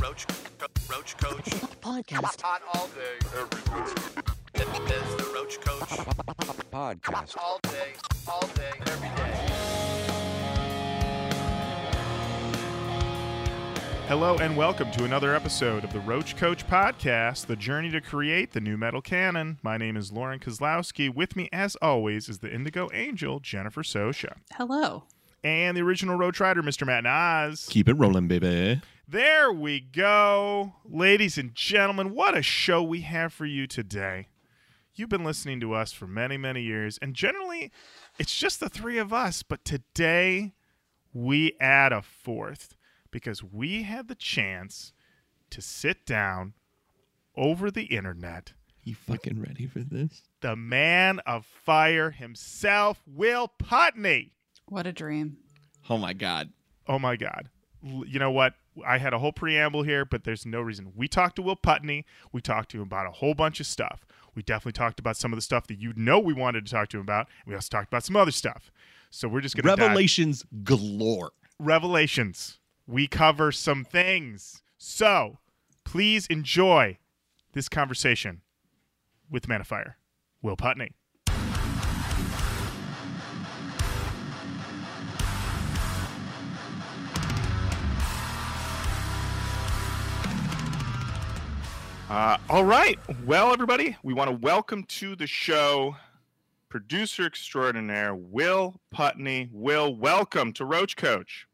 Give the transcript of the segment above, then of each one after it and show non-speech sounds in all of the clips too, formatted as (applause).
Roach, Roach Koach. Podcast. Hot all day, every day. It's the Roach Koach. Podcast. All day, all day, every day. Hello and welcome to another episode of the Roach Koach Podcast, the journey to create the nu metal canon. My name is Lorin Kozlowski. With me, as always, is the Indigo Angel, Jennifer Sosha, Hello. and the original Roach Rider, Mr. Matt Nas. Keep it rolling, baby. There we go. Ladies and gentlemen, what a show we have for you today. You've been listening to us for many, many years, and generally, it's just the three of us, but today we add a fourth because we had the chance to sit down over the internet. You fucking ready for this? The man of fire himself, Will Putney. What a dream. Oh my god. Oh my God. L- You know what? I had a whole preamble here, but there's no reason. We talked to Will Putney. We talked to him about a whole bunch of stuff. We definitely talked about some of the stuff that you know we wanted to talk to him about. We also talked about some other stuff. So we're just going to Revelations galore. revelations. We cover some things. So please enjoy this conversation with Man of Fire, Will Putney. Uh, all right. Well, everybody, we want to welcome to the show producer extraordinaire Will Putney. Will, welcome to Roach Koach.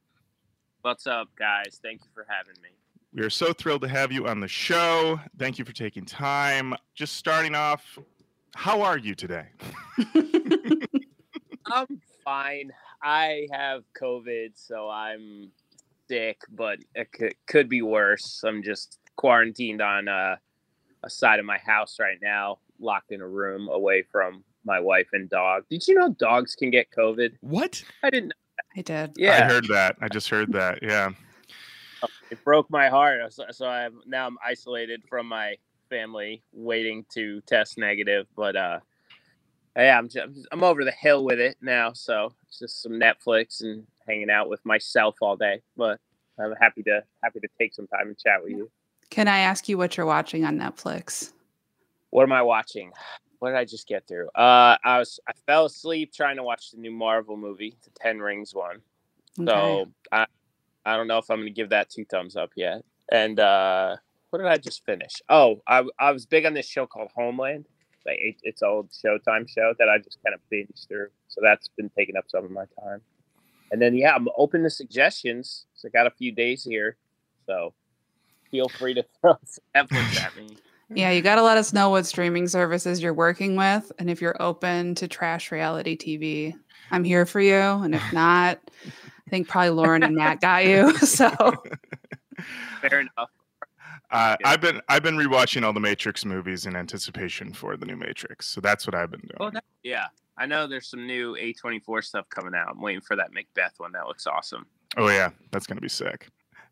What's up, guys? Thank you for having me. We are so thrilled to have you on the show. Thank you for taking time. Just starting off, how are you today? (laughs) I'm fine. I have COVID, so I'm sick, but it could, could be worse. I'm just quarantined on uh, a side of my house right now, locked in a room away from my wife and dog. Did you know dogs can get COVID? What? I didn't. I did. Yeah, I heard that. I just heard that. Yeah. (laughs) it broke my heart. So, so I'm now I'm isolated from my family, waiting to test negative. But uh, yeah, I'm just, I'm over the hill with it now. So it's just some Netflix and hanging out with myself all day. But I'm happy to happy to take some time and chat with you. Can I ask you what you're watching on Netflix? What am I watching? What did I just get through? Uh, I was I fell asleep trying to watch the new Marvel movie, the Ten Rings one. Okay. So I, I don't know if I'm going to give that two thumbs up yet. And uh, what did I just finish? Oh, I, I was big on this show called Homeland. Like it, it's an old Showtime show that I just kind of binged through. So that's been taking up some of my time. And then yeah, I'm open to suggestions. So I got a few days here, so feel free to (laughs) throw some at me. yeah, you got to let us know what streaming services you're working with. And if you're open to trash reality TV, I'm here for you. And if (laughs) not, I think probably Lorin and Matt got you. (laughs) So Fair enough. Uh, Yeah. I've been I've been rewatching all the Matrix movies in anticipation for the new Matrix. So that's what I've been doing. Oh, that- yeah. I know there's some new A24 stuff coming out. I'm waiting for that Macbeth one. That looks awesome. Oh yeah, that's gonna be sick.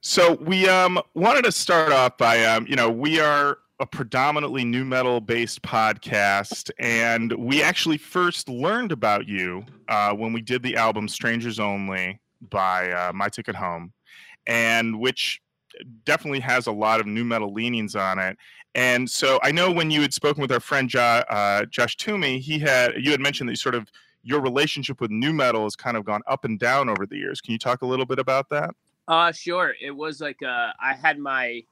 So we um wanted to start off by um you know we are a predominantly nu metal based podcast, and we actually first learned about you uh, when we did the album "Strangers Only" by uh, My Ticket Home, and which definitely has a lot of nu metal leanings on it. And so I know when you had spoken with our friend jo- uh, Josh Toomey, he had you had mentioned that you sort of your relationship with nu metal has kind of gone up and down over the years. Can you talk a little bit about that? Uh sure. It was like uh I had my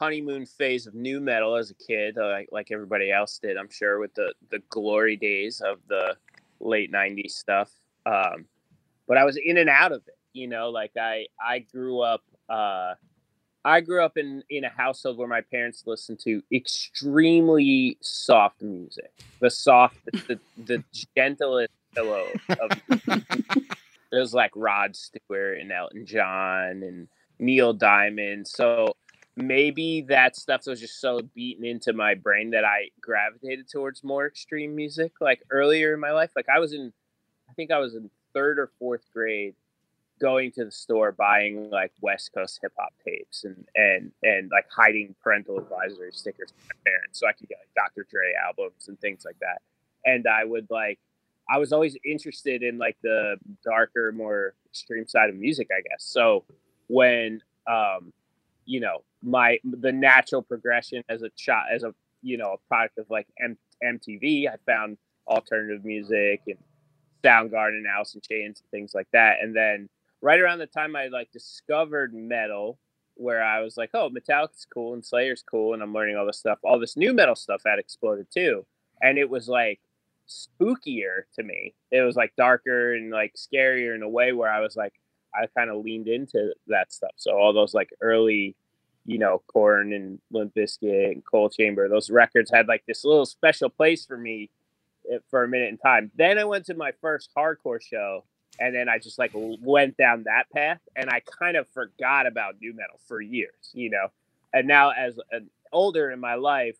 honeymoon phase of nu metal as a kid, uh, like like everybody else did, I'm sure, with the the glory days of the late '90s stuff. Um, but I was in and out of it, you know. Like I I grew up. Uh, I grew up in in a household where my parents listened to extremely soft music, the soft, the the, the gentlest pillow of was like Rod Stewart and Elton John and Neil Diamond. So maybe that stuff was just so beaten into my brain that I gravitated towards more extreme music. Like earlier in my life, like I was in, I think I was in third or fourth grade, going to the store buying like West Coast hip hop tapes and and and like hiding parental advisory stickers from my parents so I could get like Dr. Dre albums and things like that. And I would like I was always interested in like the darker, more extreme side of music, I guess. So when um you know my the natural progression as a child as a you know a product of like M- MTV. I found alternative music and Soundgarden, Alice in Chains, and things like that. And then right around the time I like discovered metal, where I was like, oh, Metallica's cool and Slayer's cool, and I'm learning all this stuff. All this nu metal stuff had exploded too, and it was like spookier to me. It was like darker and like scarier in a way where I was like, I kind of leaned into that stuff. So all those like early, you know, Korn and Limp Bizkit and Coal Chamber, those records had like this little special place for me eh, for a minute in time. Then I went to my first hardcore show, and then I just like went down that path, and I kind of forgot about nu metal for years, you know. And now as an older in my life,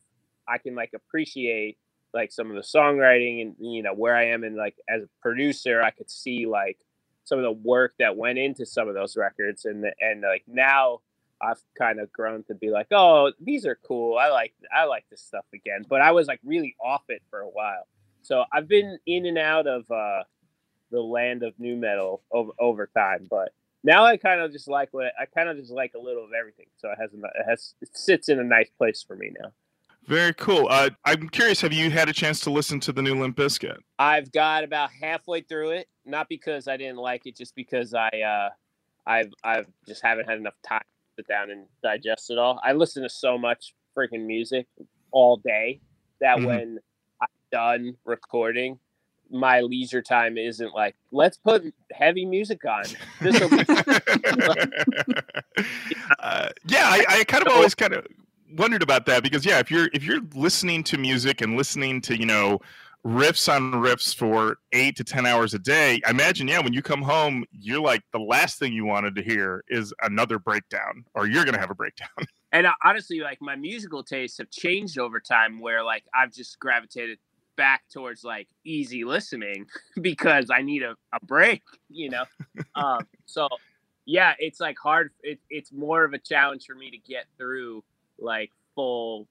I can like appreciate like some of the songwriting and you know where I am and like as a producer, I could see like some of the work that went into some of those records and the, and like now I've kind of grown to be like, oh, these are cool. I like I like this stuff again. But I was like really off it for a while. So I've been in and out of uh, the land of nu metal over over time. But now I kind of just like what I kind of just like a little of everything. So it has it has it sits in a nice place for me now. Very cool. Uh, I'm curious. Have you had a chance to listen to the new Limp Bizkit? I've got about halfway through it, not because I didn't like it, just because I uh, I've I've just haven't had enough time to sit down and digest it all. I listen to so much freaking music all day that Mhm. when I'm done recording, my leisure time isn't like let's put heavy music on. This will be (laughs) (laughs) uh, yeah, I, I kind of always kind of wondered about that because yeah, if you're if you're listening to music and listening to you know riffs on riffs for eight to ten hours a day, I imagine yeah, when you come home, you're like the last thing you wanted to hear is another breakdown, or you're gonna have a breakdown. (laughs) and uh, honestly like my musical tastes have changed over time where like i've just gravitated back towards like easy listening (laughs) because i need a, a break you know um so yeah it's like hard it, it's more of a challenge for me to get through like full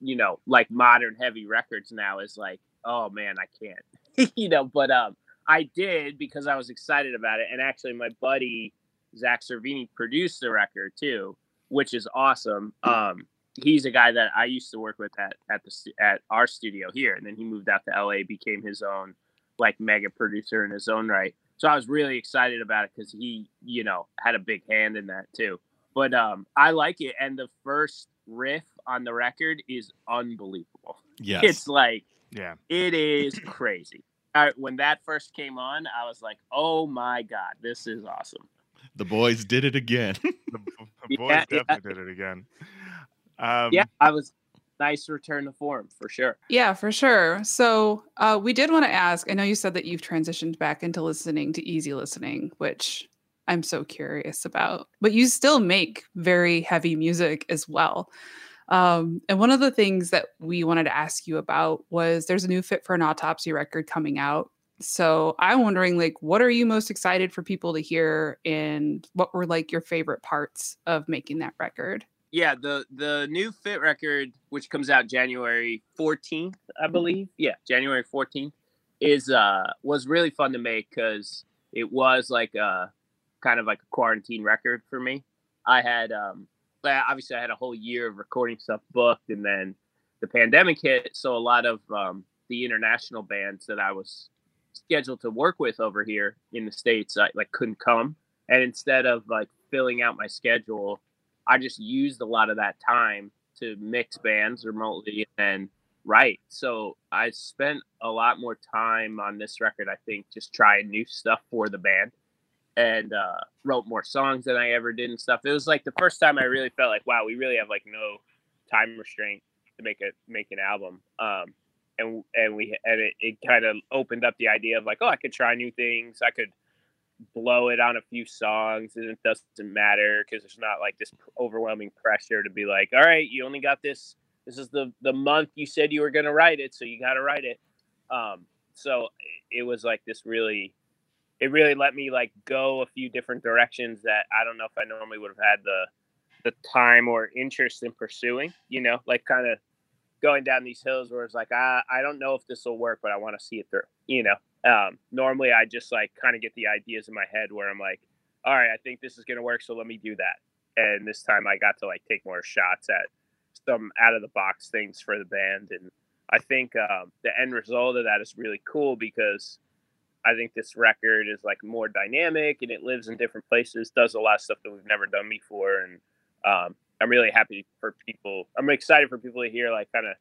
you know like modern heavy records now is like oh man i can't (laughs) you know but um i did because i was excited about it and actually my buddy Zakk Cervini produced the record too which is awesome. Um, he's a guy that I used to work with at at the at our studio here, and then he moved out to LA, became his own like mega producer in his own right. So I was really excited about it because he, you know, had a big hand in that too. But um, I like it, and the first riff on the record is unbelievable. Yeah, It's like Yeah, it is (clears throat) crazy. Uh, when that first came on, I was like, "Oh my god, this is awesome!" the boys did it again. (laughs) the, the boys Yeah, yeah. definitely did it again. Um, Yeah, I was nice return to form for sure. Yeah, for sure. So uh, we did want to ask. I know you said that you've transitioned back into listening to easy listening, which I'm so curious about. But you still make very heavy music as well. Um, and one of the things that we wanted to ask you about was there's a new Fit for an Autopsy record coming out. So I'm wondering, like, what are you most excited for people to hear, and what were like your favorite parts of making that record? Yeah, the the new Fit record, which comes out January 14th, I believe. Yeah, January 14th is uh was really fun to make because it was like a kind of like a quarantine record for me. I had um obviously I had a whole year of recording stuff booked, and then the pandemic hit, so a lot of um, the international bands that I was scheduled to work with over here in the states, I like couldn't come, and instead of like filling out my schedule, I just used a lot of that time to mix bands remotely and write. So I spent a lot more time on this record, I think, just trying new stuff for the band and uh, wrote more songs than I ever did and stuff. It was like the first time I really felt like, wow, we really have like no time restraint to make a make an album. Um, and and we and it, it kind of opened up the idea of like, oh, I could try new things. I could blow it on a few songs, and it doesn't matter because there's not like this overwhelming pressure to be like, all right, you only got this. This is the the month you said you were gonna write it, so you got to write it. Um, so it was like this really it really let me like go a few different directions that I don't know if I normally would have had the the time or interest in pursuing. You know, like kind of going down these hills where it's like I I don't know if this will work, but I want to see it through. You know, um, normally I just like kind of get the ideas in my head where I'm like, all right, I think this is gonna work, so let me do that. and this time I got to like take more shots at some out of the box things for the band, and I think um, the end result of that is really cool because I think this record is like more dynamic and it lives in different places, does a lot of stuff that we've never done before, and um, I'm really happy for people. I'm excited for people to hear like kind of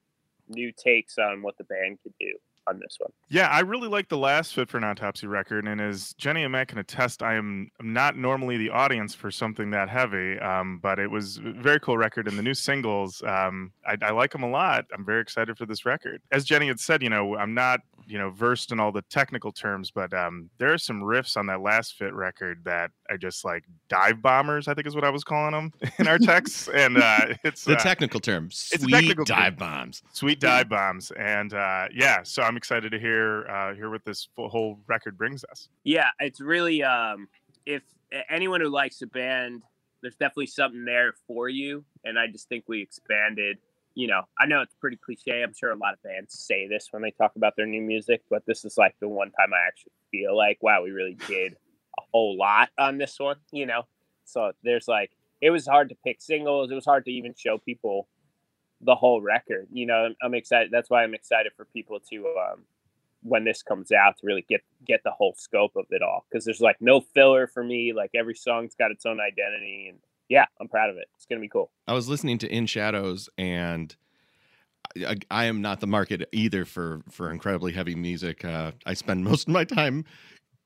new takes on what the band could do on this one. Yeah, I really like the last Fit for an Autopsy record, and as Jenny and Matt can attest, I am not normally the audience for something that heavy, um, but it was a very cool record, and the new singles, um, I, I like them a lot. I'm very excited for this record. As Jenny had said, you know, I'm not you know versed in all the technical terms, but um, there are some riffs on that last Fit record that I just like dive bombers. I think is what I was calling them (laughs) in our texts, and uh, (laughs) it's The uh, technical term, a sweet technical term. dive bombs. sweet dive bombs, and uh, yeah, so I'm excited to hear uh, hear what this whole record brings us. Yeah, it's really um, if anyone who likes the band, there's definitely something there for you, and I just think we expanded. You know, I know it's pretty cliche. I'm sure a lot of bands say this when they talk about their new music, but this is like the one time I actually feel like, wow, we really did a whole lot on this one. You know, so there's like it was hard to pick singles. It was hard to even show people the whole record. You know, I'm, I'm excited. That's why I'm excited for people to um, when this comes out to really get get the whole scope of it all because there's like no filler for me. Like every song's got its own identity, and yeah, I'm proud of it. It's gonna be cool. I was listening to In Shadows, and I, I am not the market either for for incredibly heavy music. Uh, I spend most of my time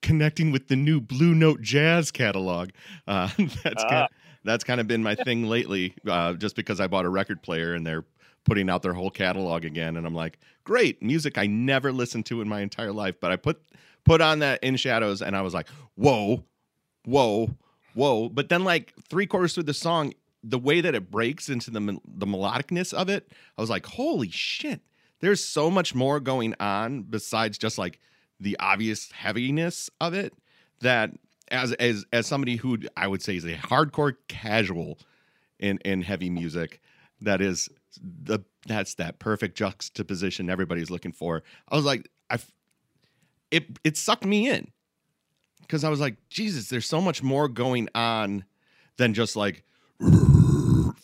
connecting with the new Blue Note Jazz catalog. Uh, (laughs) that's Ah. kind that's kind of been my thing lately. Uh, just because I bought a record player and they're putting out their whole catalog again, and I'm like, great music I never listened to in my entire life. But I put put on that In Shadows, and I was like, whoa, whoa, whoa. But then, like three quarters through the song, the way that it breaks into the the melodicness of it, I was like, holy shit! There's so much more going on besides just like the obvious heaviness of it. That as as as somebody who I would say is a hardcore casual in in heavy music, that is the that's that perfect juxtaposition everybody's looking for. I was like, I it it sucked me in because I was like, Jesus, there's so much more going on than just like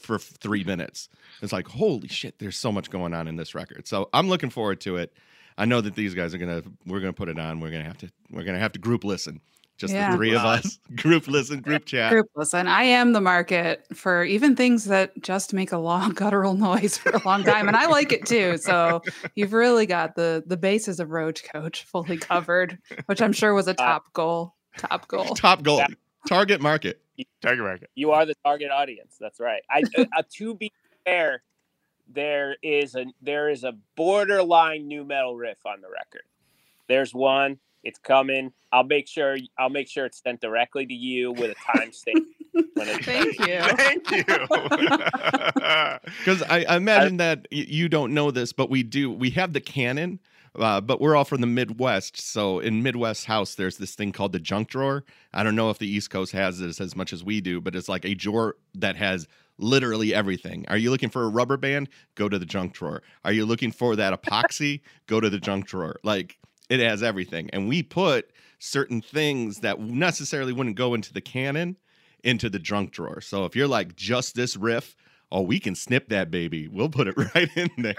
for three minutes. It's like, holy shit, there's so much going on in this record. So I'm looking forward to it. I know that these guys are gonna we're gonna put it on. We're gonna have to we're gonna have to group listen. Just Yeah. the three of us. Group (laughs) listen, group chat. Group listen, I am the market for even things that just make a (laughs) long guttural noise for a long time, and I like it too. So (laughs) you've really got the the bases of Roach Koach fully covered, which I'm sure was a top goal. Top goal. Top goal. Yeah. Target market. Target market. You are the target audience. That's right. I uh, uh, to be fair, there is a there is a borderline nu metal riff on the record. There's one. It's coming. I'll make sure. I'll make sure it's sent directly to you with a timestamp. (laughs) when Thank you. (laughs) Thank you. (laughs) Because I, I imagine that you don't know this, but we do. We have the canon, uh, but we're all from the Midwest. So in Midwest House, there's this thing called the junk drawer. I don't know if the East Coast has this as much as we do, but it's like a drawer that has literally everything. Are you looking for a rubber band? Go to the junk drawer. Are you looking for that epoxy? Go to the junk drawer. Like it has everything. And we put certain things that necessarily wouldn't go into the canon into the junk drawer. So if you're like just this riff, oh, we can snip that baby. We'll put it (laughs) right in there.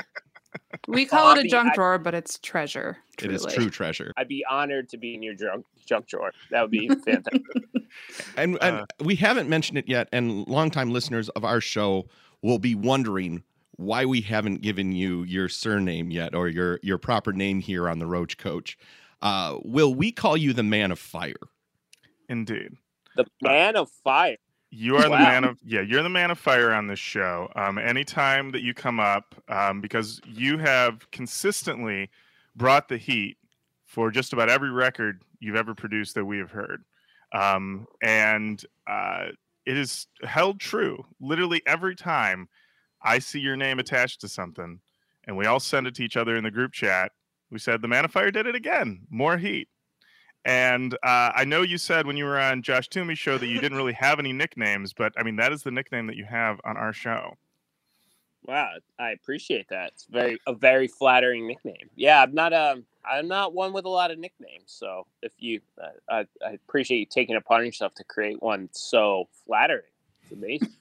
We call it a Bobby, junk I- drawer, but it's treasure. It is true treasure. I'd be honored to be in your junk junk drawer. That would be fantastic. (laughs) And, and Uh, we haven't mentioned it yet, and longtime listeners of our show will be wondering why we haven't given you your surname yet or your your proper name here on the Roach Koach. Uh, will we call you the Man of Fire? Indeed. the man of fire. You are the man of yeah, you're the man of fire on this show. Um, anytime that you come up, um, because you have consistently brought the heat for just about every record you've ever produced that we have heard, um, and uh, it is held true. Literally every time I see your name attached to something, and we all send it to each other in the group chat, we said the man of fire did it again. More heat. And uh, I know you said when you were on Josh Toomey's show that you didn't really have any nicknames, but I mean that is the nickname that you have on our show. Wow, I appreciate that. It's very a very flattering nickname. Yeah, I'm not um I'm not one with a lot of nicknames. So if you, uh, I, I appreciate you taking upon yourself to create one so flattering It's amazing.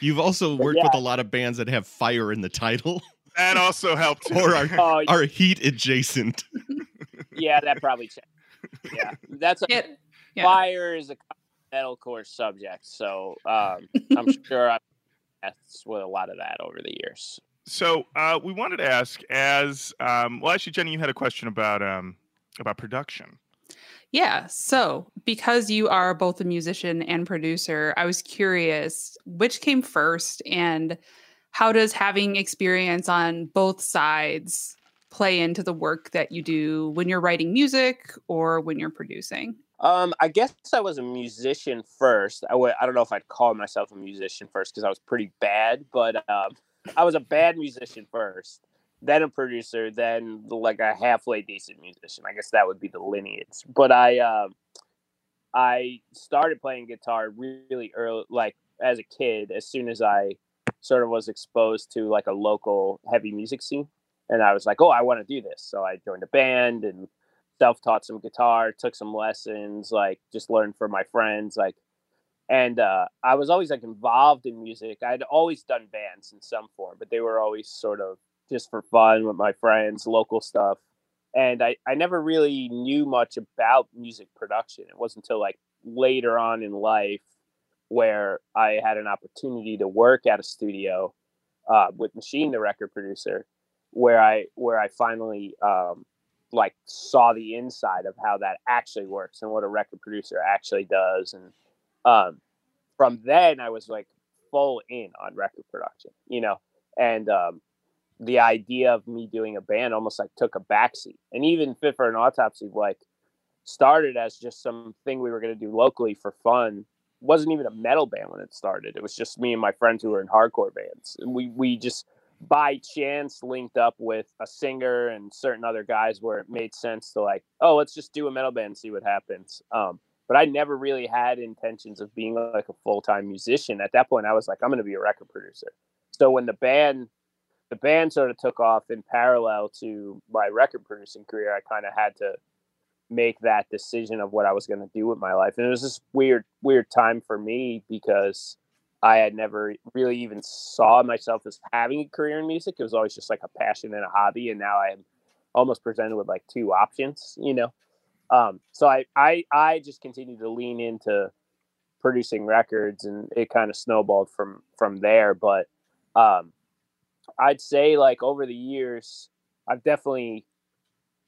You've also But worked with a lot of bands that have fire in the title That also helped. or are, Oh are heat adjacent. (laughs) yeah, that probably changed. Yeah, that's a, It, yeah. fire is a metalcore subject, so um, I'm (laughs) sure I've that's with a lot of that over the years. So uh, we wanted to ask, as um, well, actually, Jenny, you had a question about um, about production. Yeah. So, because you are both a musician and producer, I was curious which came first and how does having experience on both sides play into the work that you do when you're writing music or when you're producing? Um, I guess I was a musician first. I w- I don't know if I'd call myself a musician first because I was pretty bad, but um, I was a bad musician first, then a producer, then like a halfway decent musician. I guess that would be the lineage. But I um, I started playing guitar really early, like as a kid. As soon as I sort of was exposed to like a local heavy music scene, and I was like, oh, I want to do this. So I joined a band and self-taught some guitar took some lessons like just learned from my friends like and uh, i was always like involved in music i'd always done bands in some form but they were always sort of just for fun with my friends local stuff. And i, I never really knew much about music production. It wasn't until like later on in life where i had an opportunity to work at a studio uh, with machine the record producer where i where i finally um, like saw the inside of how that actually works and what a record producer actually does. And um from then i was like full in on record production you know? And um the idea of me doing a band almost like took a backseat and even fit for an autopsy like started as just something we were going to do locally for fun wasn't even a metal band when it started it was just me and my friends who were in hardcore bands and we we just by chance linked up with a singer and certain other guys where it made sense to like, oh, let's just do a metal band and see what happens. Um, but I never really had intentions of being like a full time musician. At that point, I was like, I'm going to be a record producer. So when the band, the band sort of took off in parallel to my record producing career, I kind of had to make that decision of what I was going to do with my life. And it was this weird, weird time for me because I had never really even saw myself as having a career in music. It was always just like a passion and a hobby, and now I'm almost presented with like two options, you know. Um, so I, I I just continued to lean into producing records, and it kind of snowballed from from there. But um, I'd say like over the years, I've definitely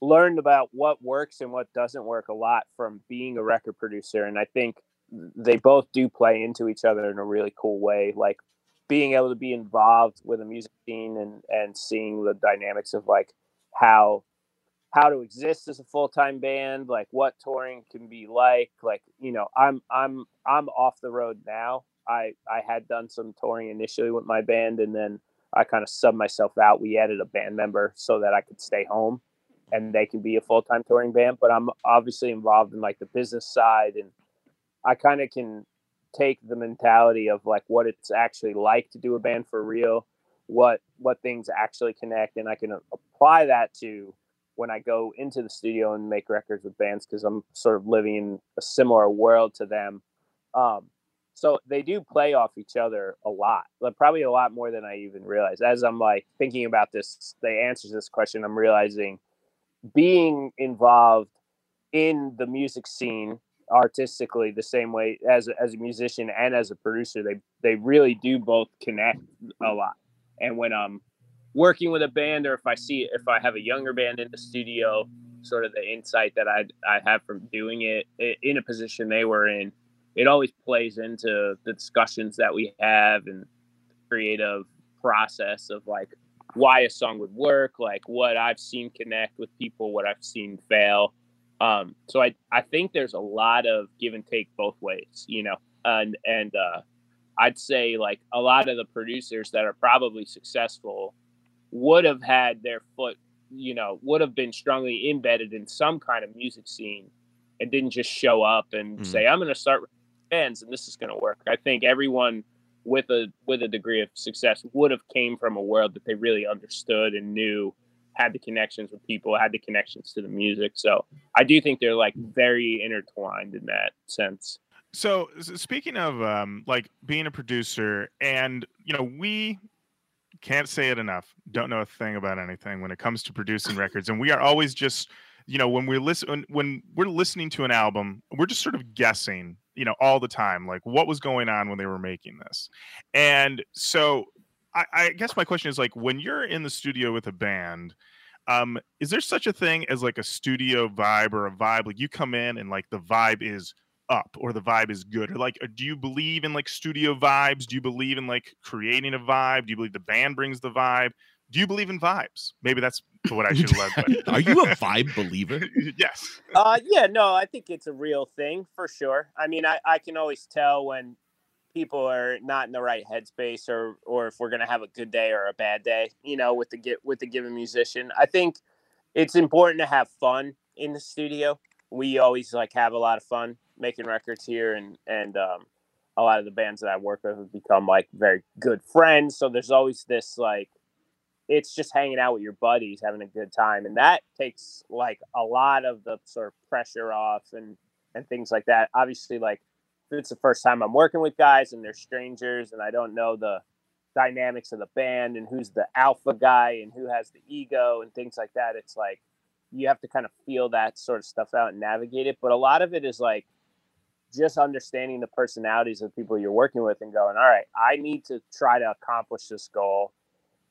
learned about what works and what doesn't work a lot from being a record producer, and I think they both do play into each other in a really cool way. Like being able to be involved with a music scene and and seeing the dynamics of like how how to exist as a full-time band, like what touring can be like. Like, you know, I'm I'm I'm off the road now. I I had done some touring initially with my band and then I kind of subbed myself out. We added a band member so that I could stay home and they can be a full-time touring band, but I'm obviously involved in like the business side and I kind of can take the mentality of like what it's actually like to do a band for real, what what things actually connect, and I can apply that to when I go into the studio and make records with bands because I'm sort of living in a similar world to them. Um, so they do play off each other a lot, but probably a lot more than I even realized. As I'm like thinking about this, the answers to this question, I'm realizing being involved in the music scene artistically the same way as as a musician and as a producer they they really do both connect a lot and when i'm working with a band or if i see if i have a younger band in the studio sort of the insight that i i have from doing it in a position they were in it always plays into the discussions that we have and the creative process of like why a song would work like what i've seen connect with people what i've seen fail um, so I, I think there's a lot of give and take both ways, you know, and, and, uh, I'd say like a lot of the producers that are probably successful would have had their foot, you know, would have been strongly embedded in some kind of music scene and didn't just show up and Mhm. say, I'm going to start bands and this is going to work. I think everyone with a, with a degree of success would have came from a world that they really understood and knew had the connections with people, had the connections to the music. So I do think they're like very intertwined in that sense. So speaking of um, like being a producer, and you know, we can't say it enough. Don't know a thing about anything when it comes to producing records, and we are always just, you know, when we listen when, we're listening to an album, we're just sort of guessing, you know, all the time, like what was going on when they were making this, and so I, I guess my question is like when you're in the studio with a band. Um, is there such a thing as like a studio vibe or a vibe? Like you come in and like the vibe is up or the vibe is good or like uh, do you believe in like studio vibes? Do you believe in like creating a vibe? Do you believe the band brings the vibe? Do you believe in vibes? Maybe that's what i should have led with (laughs) Are you a vibe believer? (laughs) yes Uh, yeah, no, I think it's a real thing for sure. I mean, I, I can always tell when people are not in the right headspace or or if we're gonna have a good day or a bad day, you know, with the get with the given musician. I think it's important to have fun in the studio. We always like have a lot of fun making records here and and um a lot of the bands that I work with have become like very good friends. So there's always this like it's just hanging out with your buddies, having a good time, and that takes like a lot of the sort of pressure off and and things like that. Obviously, like if it's the first time I'm working with guys and they're strangers and I don't know the dynamics of the band and who's the alpha guy and who has the ego and things like that. It's like you have to kind of feel that sort of stuff out and navigate it. But a lot of it is like just understanding the personalities of the people you're working with and going, all right, I need to try to accomplish this goal.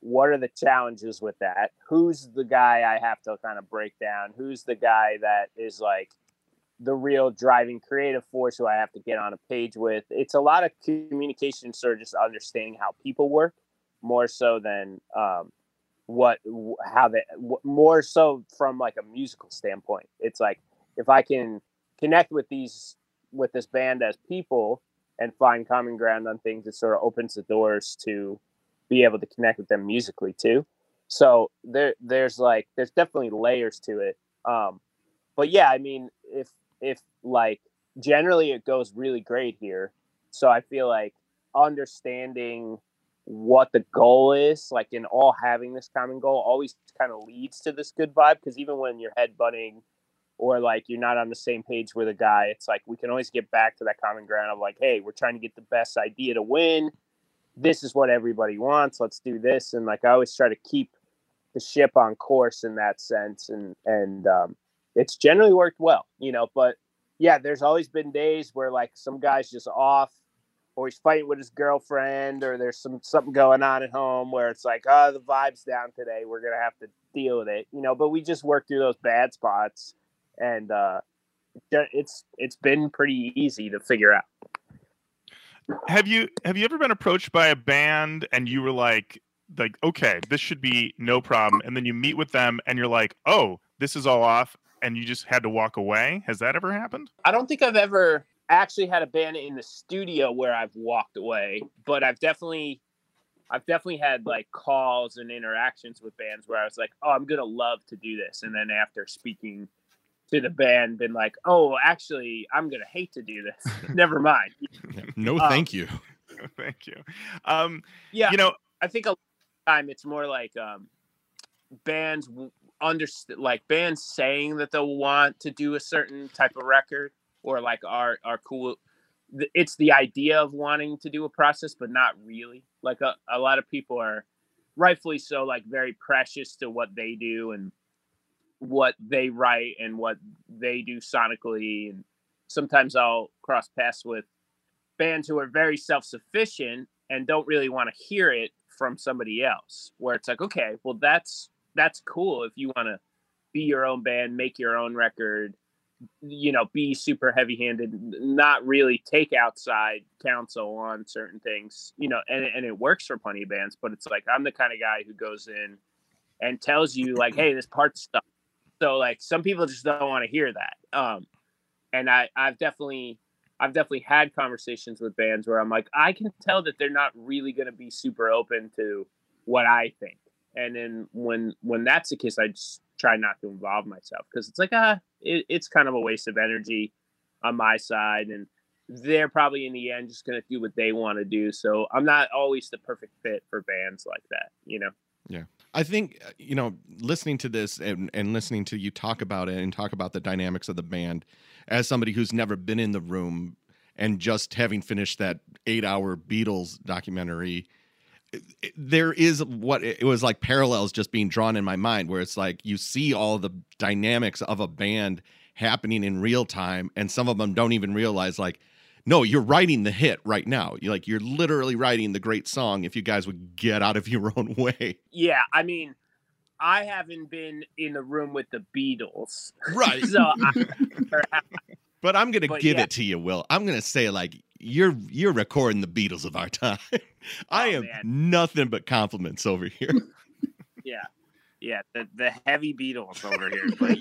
What are the challenges with that? Who's the guy I have to kind of break down? Who's the guy that is like the real driving creative force who I have to get on a page with? It's a lot of communication, sort of just understanding how people work more so than um, what how they more so from like a musical standpoint. It's like if I can connect with these with this band as people and find common ground on things, it sort of opens the doors to be able to connect with them musically too. So there there's like there's definitely layers to it. Um, but yeah, I mean if if like generally it goes really great here. So I feel like understanding what the goal is, like in all having this common goal, always kind of leads to this good vibe. Because even when you're headbutting or like you're not on the same page with a guy, it's like we can always get back to that common ground of like, hey, we're trying to get the best idea to win. This is what everybody wants. Let's do this. And like I always try to keep the ship on course in that sense, and and um, it's generally worked well, you know. But yeah, there's always been days where like some guy's just off or he's fighting with his girlfriend or there's some something going on at home where it's like oh the vibe's down today we're gonna have to deal with it you know but we just work through those bad spots and uh it's it's been pretty easy to figure out have you have you ever been approached by a band and you were like like okay this should be no problem and then you meet with them and you're like oh this is all off and you just had to walk away? Has that ever happened? I don't think i've ever actually had a band in the studio where i've walked away but i've definitely I've definitely had like calls and interactions with bands where I was like, "Oh, I'm gonna love to do this," and then after speaking to the band, been like, "Oh, actually, I'm gonna hate to do this. (laughs) (laughs) Never mind." No, Um, thank you. (laughs) thank you um Yeah, you know I think a lot of time it's more like um, bands understand, like bands saying that they'll want to do a certain type of record or like are are cool. It's the idea of wanting to do a process, but not really. Like a, a lot of people are rightfully so, like very precious to what they do and what they write and what they do sonically. And sometimes I'll cross paths with bands who are very self sufficient and don't really want to hear it from somebody else where it's like okay well that's that's cool if you want to be your own band make your own record you know be super heavy handed not really take outside counsel on certain things you know and, and it works for plenty of bands but it's like i'm the kind of guy who goes in and tells you like hey this part stuff so like some people just don't want to hear that um and i i've definitely I've definitely had conversations with bands where I'm like, I can tell that they're not really going to be super open to what I think. And then when when that's the case, I just try not to involve myself because it's like ah, it, it's kind of a waste of energy on my side, and they're probably in the end just going to do what they want to do. So I'm not always the perfect fit for bands like that, you know. I think uh, you know, listening to this and, and listening to you talk about it and talk about the dynamics of the band, as somebody who's never been in the room and just having finished that eight hour Beatles documentary, there is what it was like parallels just being drawn in my mind where it's like you see all the dynamics of a band happening in real time and some of them don't even realize like no you're writing the hit right now. You're like you're literally writing the great song if you guys would get out of (laughs) your own way. Yeah, I mean, I haven't been in the room with the Beatles, right. (laughs) So I, (laughs) but i'm gonna But give yeah. it to you will. I'm gonna say like you're you're recording the beatles of our time. I Oh, am man. nothing but compliments over here. Yeah, yeah, the the heavy Beatles over here. But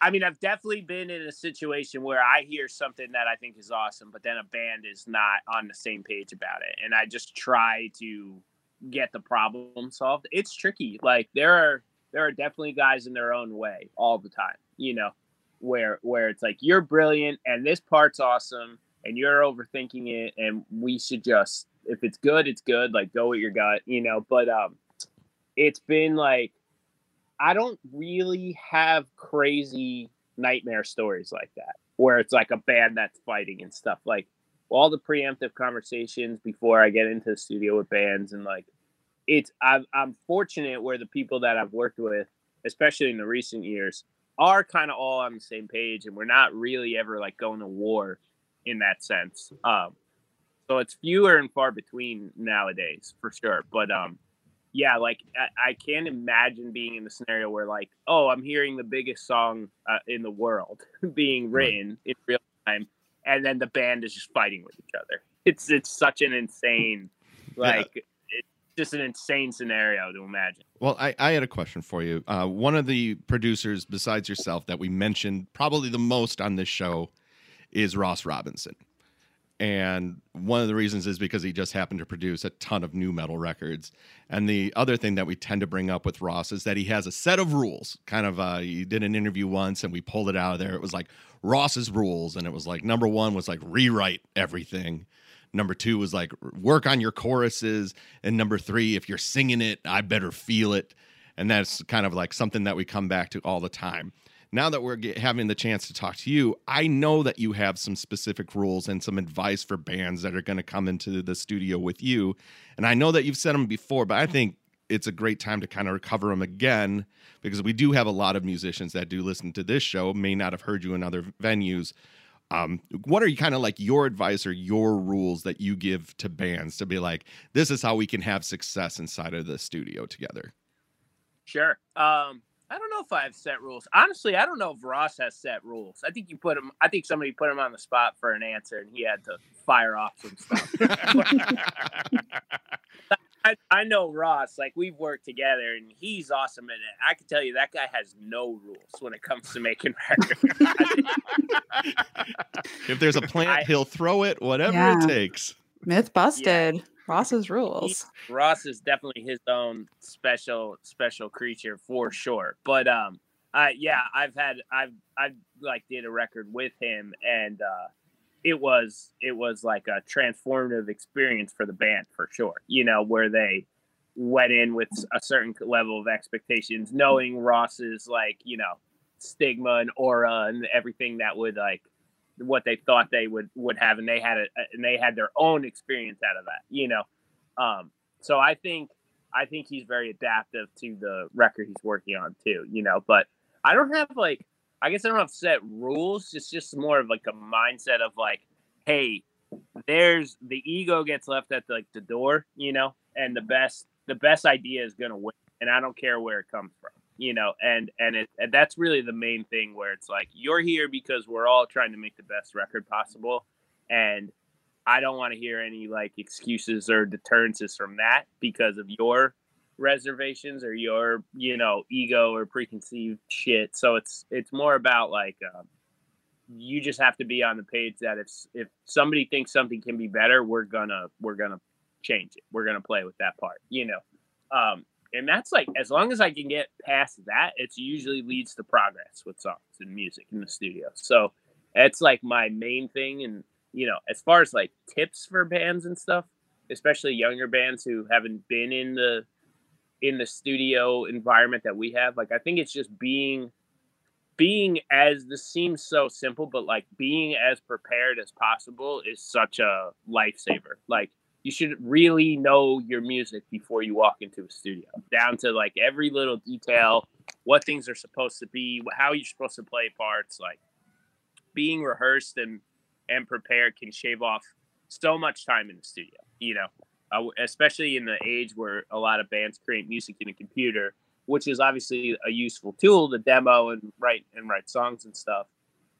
I mean, I've definitely been in a situation where I hear something that I think is awesome, but then a band is not on the same page about it, and I just try to get the problem solved. It's tricky. Like there are there are definitely guys in their own way all the time. You know, where where it's like you're brilliant and this part's awesome and you're overthinking it and we should just if it's good it's good like go with your gut you know but um it's been like i don't really have crazy nightmare stories like that where it's like a band that's fighting and stuff like all the preemptive conversations before i get into the studio with bands and like it's I've, i'm fortunate where the people that i've worked with especially in the recent years are kind of all on the same page and we're not really ever like going to war in that sense um so it's fewer and far between nowadays for sure but um yeah like i, I can't imagine being in the scenario where like oh i'm hearing the biggest song uh, in the world (laughs) being written in real time and then the band is just fighting with each other it's it's such an insane (laughs) like it's just an insane scenario to imagine Well, I, I had a question for you. Uh, one of the producers, besides yourself, that we mentioned probably the most on this show is Ross Robinson. And one of the reasons is because he just happened to produce a ton of nu metal records. And the other thing that we tend to bring up with Ross is that he has a set of rules. Kind of, uh, he did an interview once and we pulled it out of there. It was like Ross's rules. And it was like number one was like rewrite everything. Number two was like work on your choruses. And number three, if you're singing it, I better feel it. And that's kind of like something that we come back to all the time. Now that we're get, having the chance to talk to you, I know that you have some specific rules and some advice for bands that are going to come into the studio with you. And I know that you've said them before, but I think it's a great time to kind of recover them again because we do have a lot of musicians that do listen to this show, may not have heard you in other venues. Um, what are you kind of like your advice or your rules that you give to bands to be like, this is how we can have success inside of the studio together? Sure. Um, I don't know if I have set rules. Honestly, I don't know if Ross has set rules. I think you put him. I think somebody put him on the spot for an answer, and he had to fire off some stuff. (laughs) I, I know Ross. Like we've worked together, and he's awesome. And I can tell you that guy has no rules when it comes to making records. (laughs) If there's a (laughs) plant, I- he'll throw it, whatever Yeah. it takes. Myth busted. Ross's rules. Ross is definitely his own special special creature for sure. But um uh yeah, I've had I've I've like did a record with him and uh it was it was like a transformative experience for the band for sure. You know, where they went in with a certain level of expectations, knowing Ross's like, you know, stigma and aura and everything that would like what they thought they would would have and they had it and they had their own experience out of that you know? Um so i think i think he's very adaptive to the record he's working on too you know? But i don't have like i guess i don't have set rules. It's just more of like a mindset of like hey there's the ego gets left at like the door you know? And the best the best idea is gonna win and i don't care where it comes from you know and and it and that's really the main thing where it's like you're here because we're all trying to make the best record possible. And i don't want to hear any like excuses or deterrences from that because of your reservations or your you know ego or preconceived shit. So it's it's more about like um, you just have to be on the page that if if somebody thinks something can be better we're gonna we're gonna change it. We're gonna play with that part you know? Um and that's like as long as I can get past that, it usually leads to progress with songs and music in the studio. So it's like my main thing. And you know, as far as like tips for bands and stuff, especially younger bands who haven't been in the in the studio environment that we have, like I think it's just being being as this seems so simple, but like being as prepared as possible is such a lifesaver. Like you should really know your music before you walk into a studio, down to like every little detail, what things are supposed to be, how you're supposed to play parts. Like being rehearsed and and prepared can shave off so much time in the studio. You know, uh, especially in the age where a lot of bands create music in a computer, which is obviously a useful tool to demo and write and write songs and stuff.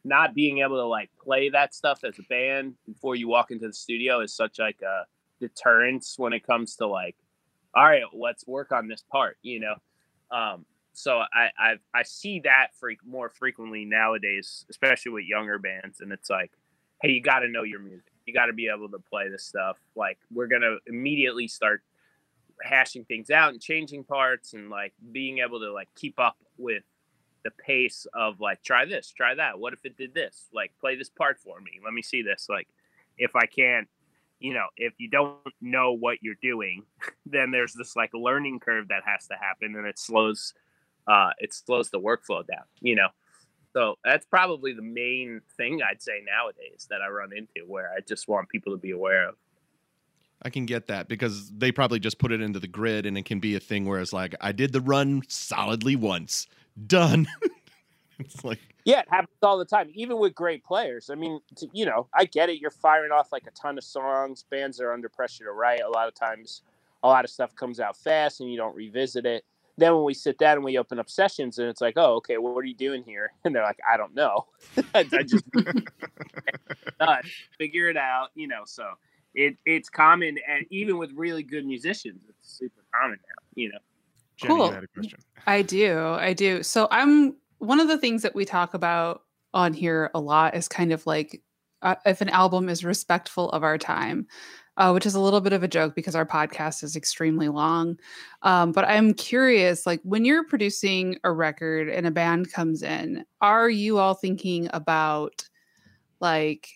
Not being able to like play that stuff as a band before you walk into the studio is such like a deterrence when it comes to like, all right, let's work on this part, you know. Um, so I, I I see that freak more frequently nowadays, especially with younger bands, and it's like, hey, you got to know your music. You got to be able to play this stuff. Like we're gonna immediately start hashing things out and changing parts and like being able to like keep up with the pace of like try this, try that. What if it did this? Like play this part for me. Let me see this. Like if I can't you know, if you don't know what you're doing, (laughs) then there's this like learning curve that has to happen and it slows uh it slows the workflow down, you know. So that's probably the main thing I'd say nowadays that I run into where I just want people to be aware of. I can get that because they probably just put it into the grid and it can be a thing where it's like, I did the run solidly once, done. (laughs) it's like, Yeah, it happens all the time, even with great players. I mean, t- you know, I get it. You're firing off like a ton of songs. Bands are under pressure to write. A lot of times, a lot of stuff comes out fast and you don't revisit it. Then when we sit down and we open up sessions and it's like, oh, okay, well, what are you doing here? (laughs) And they're like, I don't know. (laughs) I just (laughs) uh, figure it out, you know. So it it's common, and even with really good musicians, it's super common now, you know. Jenny, Cool. you had a question. I do. I do. So I'm one of the things that we talk about on here a lot is kind of like uh, if an album is respectful of our time, uh, which is a little bit of a joke because our podcast is extremely long. Um, but I'm curious, like when you're producing a record and a band comes in, are you all thinking about like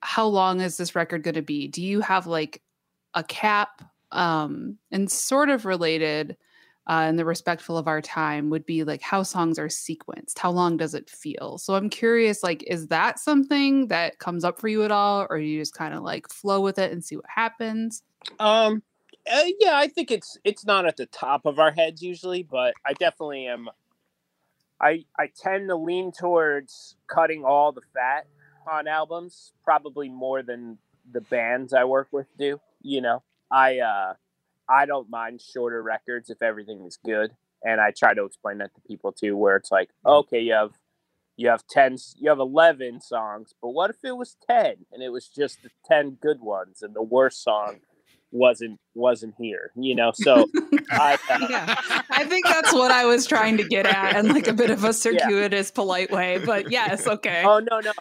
how long is this record going to be? Do you have like a cap? Um, and sort of related uh, and the respectful of our time would be like how songs are sequenced how long does it feel so i'm curious like is that something that comes up for you at all or you just kind of like flow with it and see what happens Um, uh, yeah, I think it's it's not at the top of our heads usually, but I definitely am. I I tend to lean towards cutting all the fat on albums, probably more than the bands I work with do. You know, I uh, I don't mind shorter records if everything is good, and I try to explain that to people too, where it's like, okay, you have you have 10 you have 11 songs but what if it was 10 and it was just the 10 good ones and the worst song wasn't wasn't here you know? So (laughs) I, uh, yeah. I think that's what i was trying to get at and like a bit of a (laughs) circuitous polite way but yes okay. Oh no no.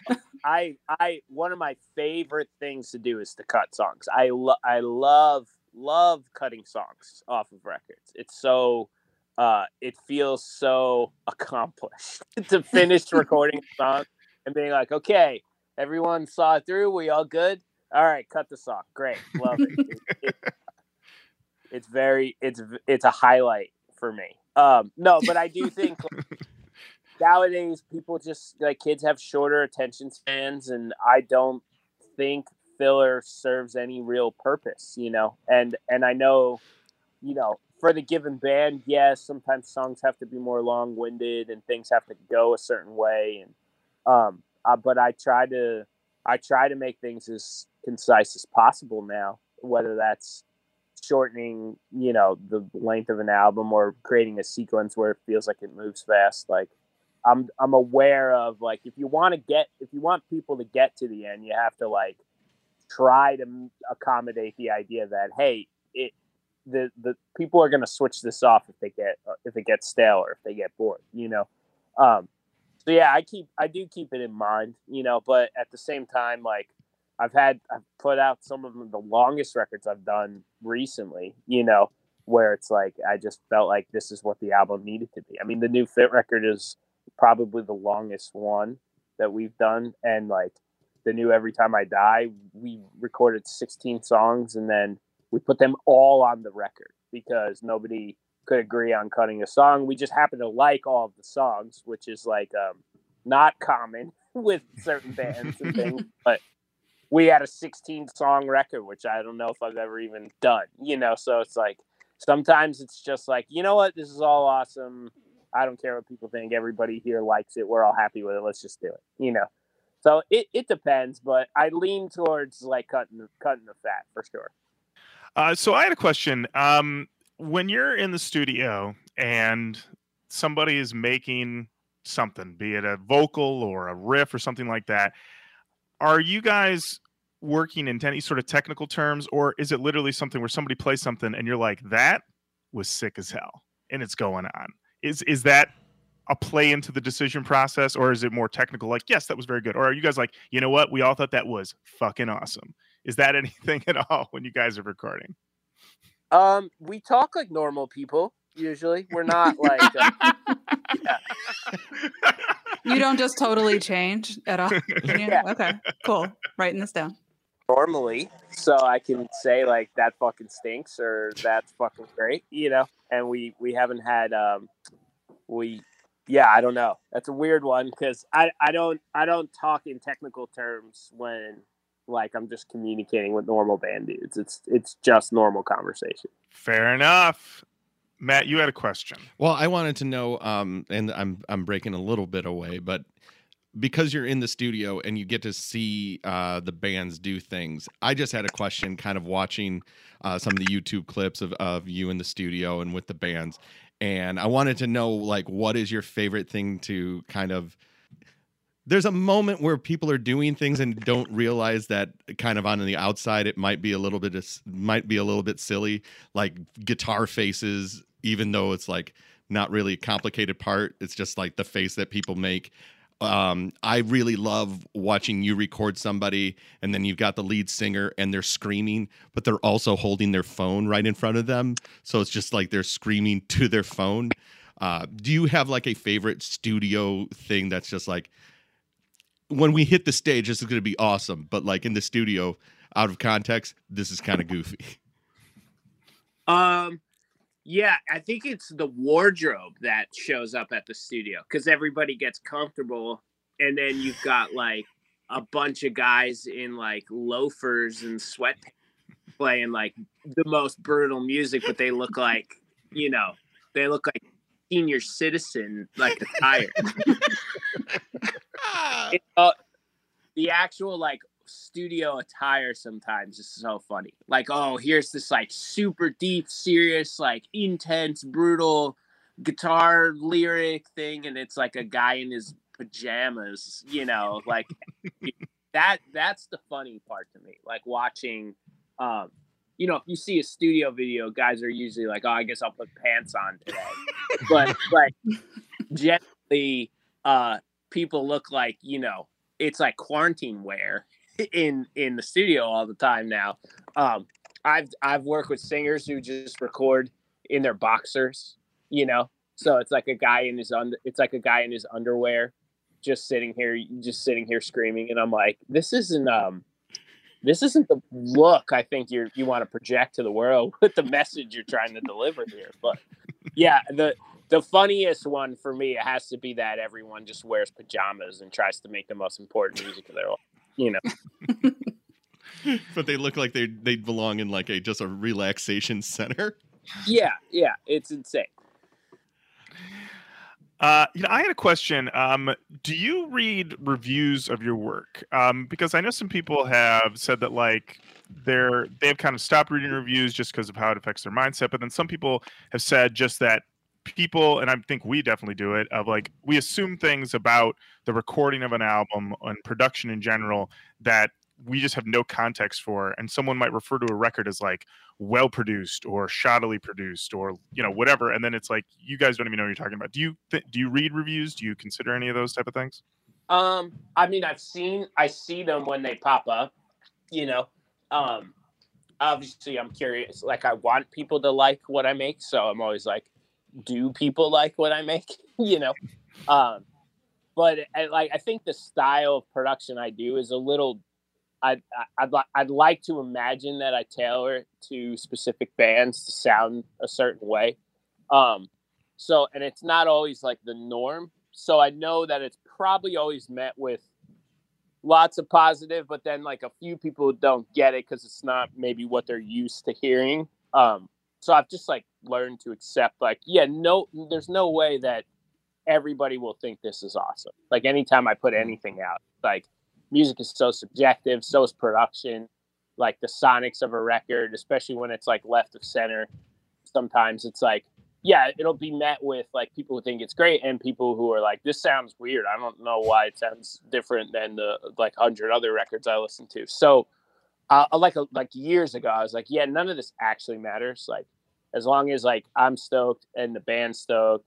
I i one of my favorite things to do is to cut songs. I lo- i love love cutting songs off of records. It's so uh it feels so (laughs) accomplished (laughs) to finish recording a song and being like okay everyone saw it through. We all good? All right cut the song. Great. Love it, It- (laughs) it- it's very it's it's a highlight for me. Um no but i do think nowadays people just like kids have shorter attention spans and i don't think filler serves any real purpose you know? And and i know you know for the given band yes sometimes songs have to be more long-winded and things have to go a certain way and um uh, but i try to i try to make things as concise as possible now whether that's shortening you know the length of an album or creating a sequence where it feels like it moves fast like i'm i'm aware of like if you want to get if you want people to get to the end you have to like try to accommodate the idea that hey it the the people are going to switch this off if they get uh, if it gets stale or if they get bored you know? Um so yeah i keep i do keep it in mind you know but at the same time like i've had i've put out some of the longest records i've done recently you know where it's like i just felt like this is what the album needed to be. I mean the new fit record is probably the longest one that we've done and like the new every time i die we recorded 16 songs and then we put them all on the record because nobody could agree on cutting a song. We just happen to like all of the songs, which is like um, not common (laughs) with certain bands and things. (laughs) But we had a 16 song record, which I don't know if I've ever even done. You know, so it's like sometimes it's just like you know what, this is all awesome. I don't care what people think. Everybody here likes it. We're all happy with it. Let's just do it. You know. So it, it depends, but I lean towards like cutting cutting the fat for sure. Uh, so I had a question. Um, when you're in the studio and somebody is making something, be it a vocal or a riff or something like that, are you guys working in any sort of technical terms, or is it literally something where somebody plays something and you're like, "That was sick as hell," and it's going on? Is is that a play into the decision process, or is it more technical? Like, yes, that was very good, or are you guys like, you know what, we all thought that was fucking awesome? Is that (laughs) anything at all when you guys are recording? Um, we talk like normal people. Usually, we're not (laughs) like. Uh, (laughs) You don't just totally change at all. Yeah. Yeah. Okay. Cool. Writing this down. normally so i can say like that fucking stinks or that's fucking great you know and we we haven't had um we yeah i don't know that's a weird one because i i don't i don't talk in technical terms when like i'm just communicating with normal band dudes it's it's just normal conversation Fair enough. Matt, you had a question. Well, I wanted to know, um, and I'm I'm breaking a little bit away, but because you're in the studio and you get to see uh, the bands do things, I just had a question, kind of watching uh, some of the YouTube clips of of you in the studio and with the bands, and I wanted to know, like, what is your favorite thing to kind of there's a moment where people are doing things and don't realize that kind of on the outside it might be a little bit might be a little bit silly. Like guitar faces even though it's like not really a complicated part it's just like the face that people make um, I really love watching you record somebody and then you've got the lead singer and they're screaming, but they're also holding their phone right in front of them. So it's just like they're screaming (laughs) to their phone. Uh, do you have like a favorite studio thing that's just like when we hit the stage, this is going to be awesome, but like in the studio, out of context, this is kind of goofy. (laughs) Um, yeah, I think it's the wardrobe that shows up at the studio because everybody gets comfortable, and then you've got like a bunch of guys in like loafers and sweatpants (laughs) playing like the most brutal music, but they look like you know they look like senior citizen like attire. (laughs) It- uh, the actual like studio attire sometimes is so funny. Like, oh, here's this like super deep, serious, like intense, brutal guitar lyric thing, and it's like a guy in his pajamas, you know, like (laughs) that that's the funny part to me. Like watching um you know, if you see a studio video, guys are usually like, "Oh, I guess I'll put pants on today," but (laughs) like generally, uh, people look like you know, it's like quarantine wear in in the studio all the time now. Um, I've I've worked with singers who just record in their boxers, you know, so it's like a guy in his under, it's like a guy in his underwear, just sitting here, just sitting here screaming, and I'm like, this isn't um. This isn't the look I think you you want to project to the world (laughs) with the message you're trying to deliver here. But yeah, the the funniest one for me it has to be that everyone just wears pajamas and tries to make the most important music of their life. You know, (laughs) but they look like they they belong in like a just a relaxation center. yeah, yeah, it's insane. Uh, you know, I had a question. Um, do you read reviews of your work? Um, because I know some people have said that like they're they've kind of stopped reading reviews just because of how it affects their mindset. But then some people have said just that people, and I think we definitely do it, of like we assume things about the recording of an album and production in general that we just have no context for, and someone might refer to a record as like well produced or shoddily produced or you know whatever and then it's like you guys don't even know what you're talking about do you th- do you read reviews do you consider any of those type of things Um, I mean, I've seen, I see them when they pop up. You know, um, obviously, I'm curious. Like, I want people to like what I make, so I'm always like, do people like what I make? (laughs) you know, um, but I, like, I think the style of production I do is a little. I'd, I'd, li- I'd like to imagine that I tailor to specific bands to sound a certain way. Um, so and it's not always like the norm. So I know that it's probably always met with lots of positive, but then like a few people don't get it because it's not maybe what they're used to hearing. Um, so I've just like learned to accept like, yeah, no, there's no way that everybody will think this is awesome. Like anytime I put mm-hmm. anything out, like music is so subjective, so is production. Like the sonics of a record, especially when it's like left of center, sometimes it's like, yeah, it'll be met with like people who think it's great and people who are like, this sounds weird. I don't know why it sounds different than the like hundred other records I listen to. So, uh, like a, like years ago, I was like, yeah, none of this actually matters. Like, as long as like I'm stoked and the band's stoked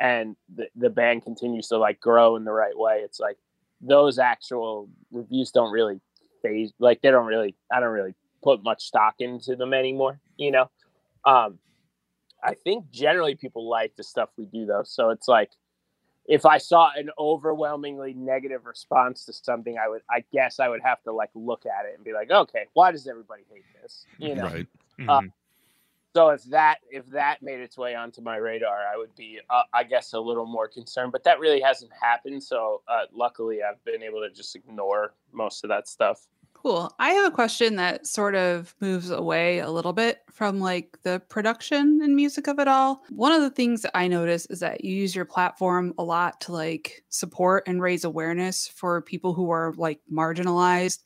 and the, the band continues to like grow in the right way, it's like those actual reviews don't really phase like they don't really I don't really put much stock into them anymore, you know. Um I think generally people like the stuff we do though. So it's like if I saw an overwhelmingly negative response to something, I would I guess I would have to like look at it and be like, okay, why does everybody hate this? You know. Right. Uh, Mhm. So if that if that made its way onto my radar, I would be, uh, I guess, a little more concerned. But that really hasn't happened. So uh, luckily, I've been able to just ignore most of that stuff. Cool. I have a question that sort of moves away a little bit from like the production and music of it all. One of the things that I notice is that you use your platform a lot to like support and raise awareness for people who are like marginalized,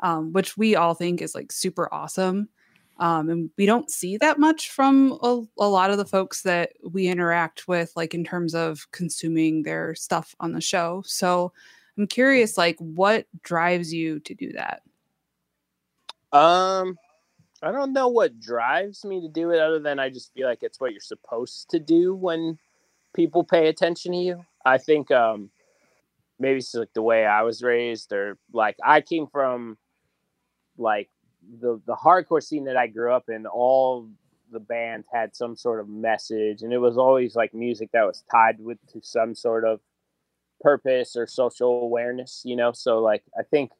um, which we all think is like super awesome. Um, and we don't see that much from a, a lot of the folks that we interact with, like in terms of consuming their stuff on the show. So I'm curious, like, what drives you to do that? Um, I don't know what drives me to do it, other than I just feel like it's what you're supposed to do when people pay attention to you. I think um, maybe it's like the way I was raised, or like I came from like the the hardcore scene that I grew up in. All the bands had some sort of message, and it was always like music that was tied with to some sort of purpose or social awareness. You know, so like I think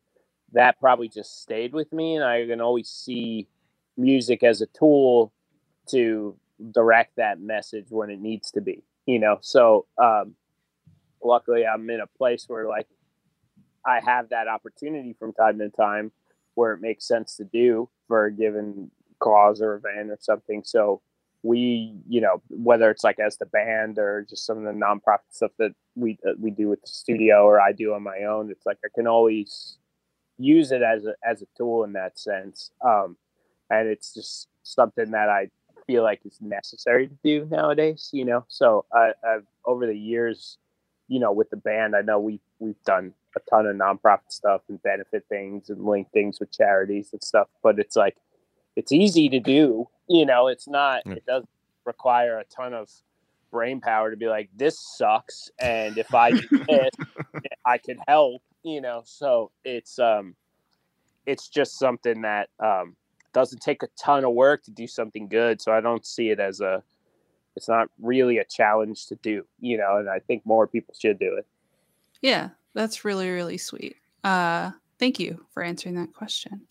that probably just stayed with me and i can always see music as a tool to direct that message when it needs to be you know? So um luckily i'm in a place where like i have that opportunity from time to time where it makes sense to do for a given cause or event or something. So we you know whether it's like as the band or just some of the nonprofit stuff that we uh, we do with the studio or i do on my own it's like i can always use it as a as a tool in that sense. Um, and it's just something that I feel like is necessary to do nowadays. You know, so I, I've over the years, you know, with the band, I know we we've done a ton of nonprofit stuff and benefit things and link things with charities and stuff. But it's like it's easy to do. You know, it's not. It doesn't require a ton of brain power to be like this sucks and if i do (laughs) this i could help you know so it's um it's just something that um doesn't take a ton of work to do something good so i don't see it as a it's not really a challenge to do you know and i think more people should do it Yeah, that's really, really sweet. Uh, thank you for answering that question.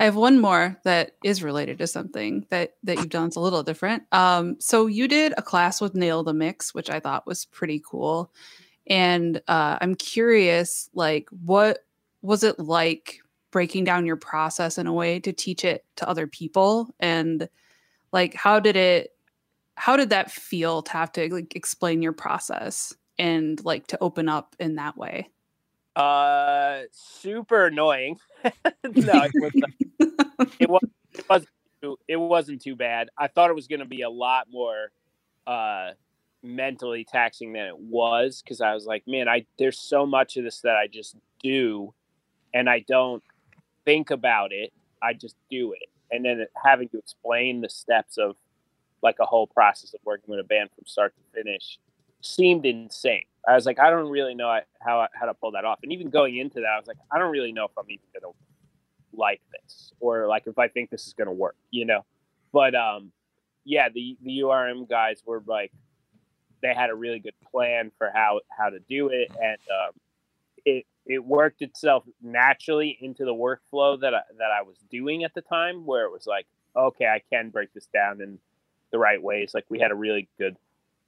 I have one more that is related to something that that you've done. It's a little different. Um, so you did a class with Nail the Mix, which I thought was pretty cool. And uh, I'm curious, like, what was it like breaking down your process in a way to teach it to other people? And like, how did it? How did that feel to have to like explain your process and like to open up in that way? uh super annoying (laughs) no it was it was it wasn't too, it wasn't too bad. I thought it was going to be a lot more uh mentally taxing than it was because I was like, man, I there's so much of this that I just do, and I don't think about it. I just do it, and then having to explain the steps of like a whole process of working with a band from start to finish seemed insane. I was like, I don't really know how how to pull that off. And even going into that, I was like, I don't really know if I'm even gonna like this or like if I think this is gonna work, you know. But um, yeah, the the URM guys were like, they had a really good plan for how how to do it, and um, it it worked itself naturally into the workflow that I, that I was doing at the time, where it was like, okay, I can break this down in the right ways. Like we had a really good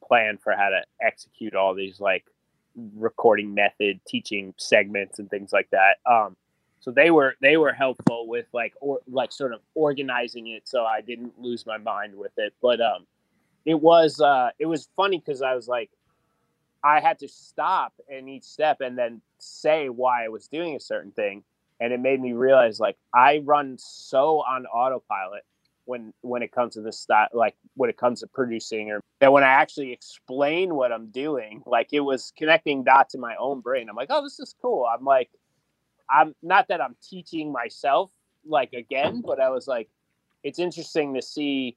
plan for how to execute all these like recording method, teaching segments, and things like that. Um, so they were they were helpful with like or like sort of organizing it so I didn't lose my mind with it. But um, it was uh, it was funny because I was like, I had to stop in each step and then say why I was doing a certain thing, and it made me realize like I run so on autopilot when when it comes to this style, like when it comes to producing, or that when I actually explain what I'm doing, like it was connecting dots in my own brain. I'm like, oh, this is cool. I'm like, I'm not that I'm teaching myself like again, but I was like, it's interesting to see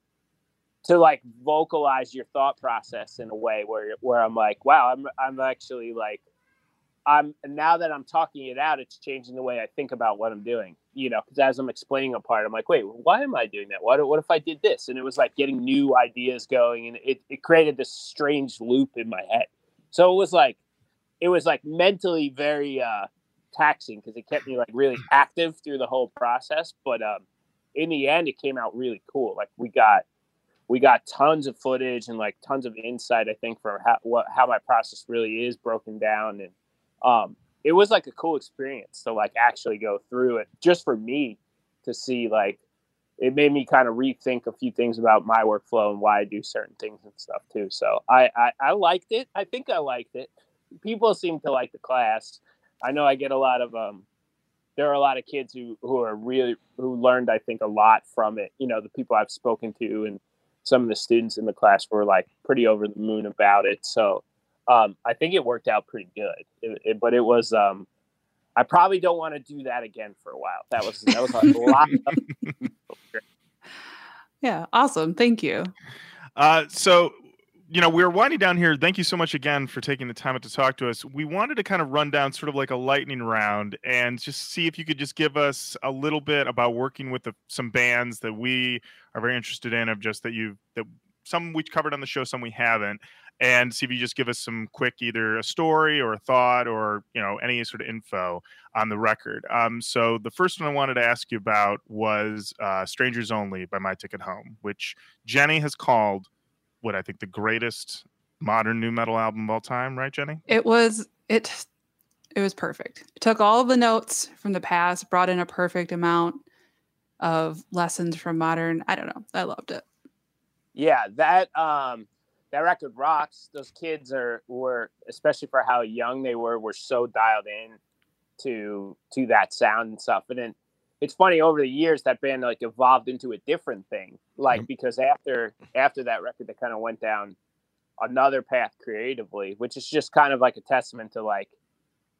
to like vocalize your thought process in a way where where I'm like, wow, I'm I'm actually like I'm now that I'm talking it out, it's changing the way I think about what I'm doing. You know, because as I'm explaining a part, I'm like, wait, why am I doing that? What what if I did this? And it was like getting new ideas going, and it it created this strange loop in my head. So it was like, it was like mentally very uh, taxing because it kept me like really active through the whole process. But um, in the end, it came out really cool. Like we got we got tons of footage and like tons of insight. I think for how what how my process really is broken down and um, it was like a cool experience to like actually go through it just for me to see like it made me kind of rethink a few things about my workflow and why I do certain things and stuff too. So I, I, I liked it. I think I liked it. People seem to like the class. I know I get a lot of um there are a lot of kids who who are really who learned I think a lot from it. You know, the people I've spoken to and some of the students in the class were like pretty over the moon about it. So um, I think it worked out pretty good. It, it, but it was, um, I probably don't want to do that again for a while. That was that was a (laughs) lot. Of- Yeah, awesome. Thank you. Uh, so, you know, we're winding down here. Thank you so much again for taking the time to talk to us. We wanted to kind of run down sort of like a lightning round and just see if you could just give us a little bit about working with the, some bands that we are very interested in, of just that you that some we covered on the show, some we haven't, and see if you just give us some quick either a story or a thought or you know any sort of info on the record. Um, so the first one I wanted to ask you about was uh, "Strangers Only" by My Ticket Home, which Jenny has called what I think the greatest modern nu metal album of all time. Right, Jenny? It was it it was perfect. It took all of the notes from the past, brought in a perfect amount of lessons from modern. I don't know. I loved it. yeah, that um, that record rocks. Those kids are were especially for how young they were were so dialed in to to that sound and stuff. And then it's funny over the years that band like evolved into a different thing. Like because after after that record, they kind of went down another path creatively, which is just kind of like a testament to like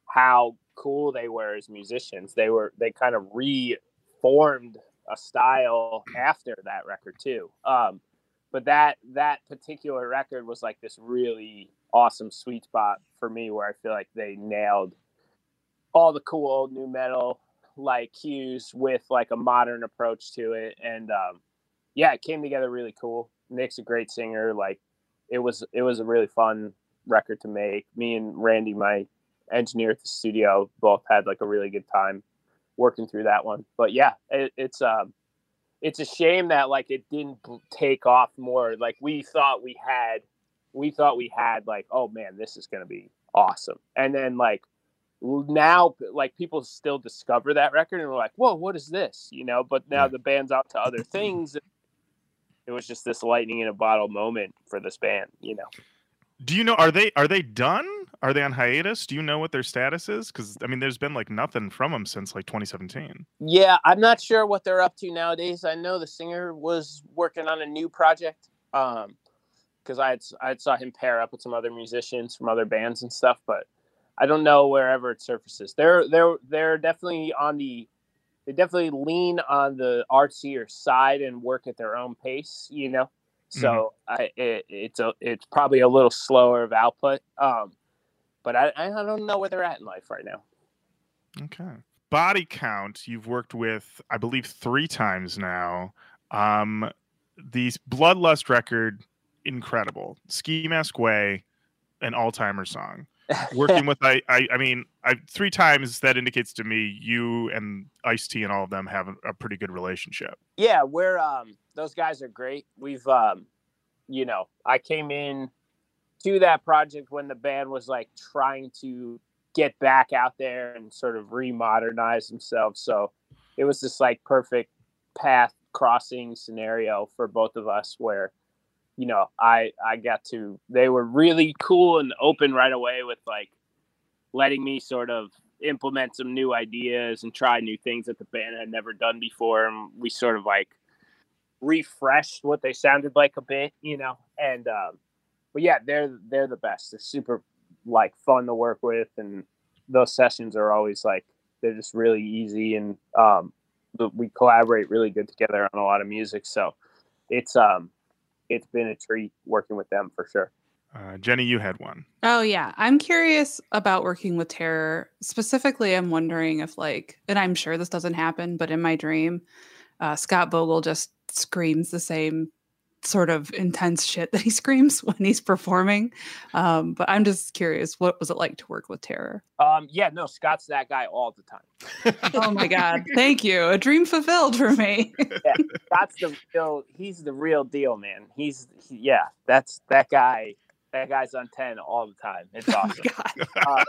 how cool they were as musicians. They were they kind of reformed a style after that record too. Um, but that that particular record was like this really awesome sweet spot for me where I feel like they nailed all the cool old nu metal like cues with like a modern approach to it. And um yeah it came together really cool. Nick's a great singer. Like it was it was a really fun record to make. Me and randy my engineer at the studio both had like a really good time working through that one. But yeah it, it's um it's a shame that like it didn't take off more. Like we thought we had we thought we had like oh man this is to be awesome. And then like now like people still discover that record and we're like whoa what is this you know but now the band's out to other (clears throat) things it was just this lightning in a bottle moment for this band you know Do you know are they are they done? Are they on hiatus? Do you know what their status is? Because I mean, there's been like nothing from them since like 2017. Yeah, I'm not sure what they're up to nowadays. I know the singer was working on a new project. Um, because I had I saw him pair up with some other musicians from other bands and stuff, but I don't know wherever it surfaces. They're they're they're definitely on the they definitely lean on the artsier side and work at their own pace, you know. So I it, it's a it's probably a little slower of output. Um, but I I don't know where they're at in life right now. Okay. Body count, you've worked with, I believe, three times now. Um, the Bloodlust record, incredible. Ski Mask Way, an all timer song. Working (laughs) with, I, I, I mean, I three times that indicates to me you and Ice T and all of them have a, a pretty good relationship. Yeah, we're um those guys are great. We've um you know, I came in to that project when the band was like trying to get back out there and sort of remodernize themselves. So it was this like perfect path crossing scenario for both of us where you know i i got to they were really cool and open right away with like letting me sort of implement some new ideas and try new things that the band had never done before. And we sort of like refreshed what they sounded like a bit you know? And um but yeah they're they're the best. They're super like fun to work with. And those sessions are always like they're just really easy and um we collaborate really good together on a lot of music. So it's um it's been a treat working with them for sure Uh, Jenny, you had one. Oh yeah, I'm curious about working with terror. Specifically, I'm wondering if like, and I'm sure this doesn't happen, but in my dream, uh, Scott Vogel just screams the same sort of intense shit that he (laughs) screams when he's performing. Um, but I'm just curious, what was it like to work with terror? um yeah no scott's that guy all the time Oh my god, thank you, a dream fulfilled for me. (laughs) Scott's the real he's the real deal man he's he- yeah that's that guy that guy's on 10 all the time it's oh awesome god,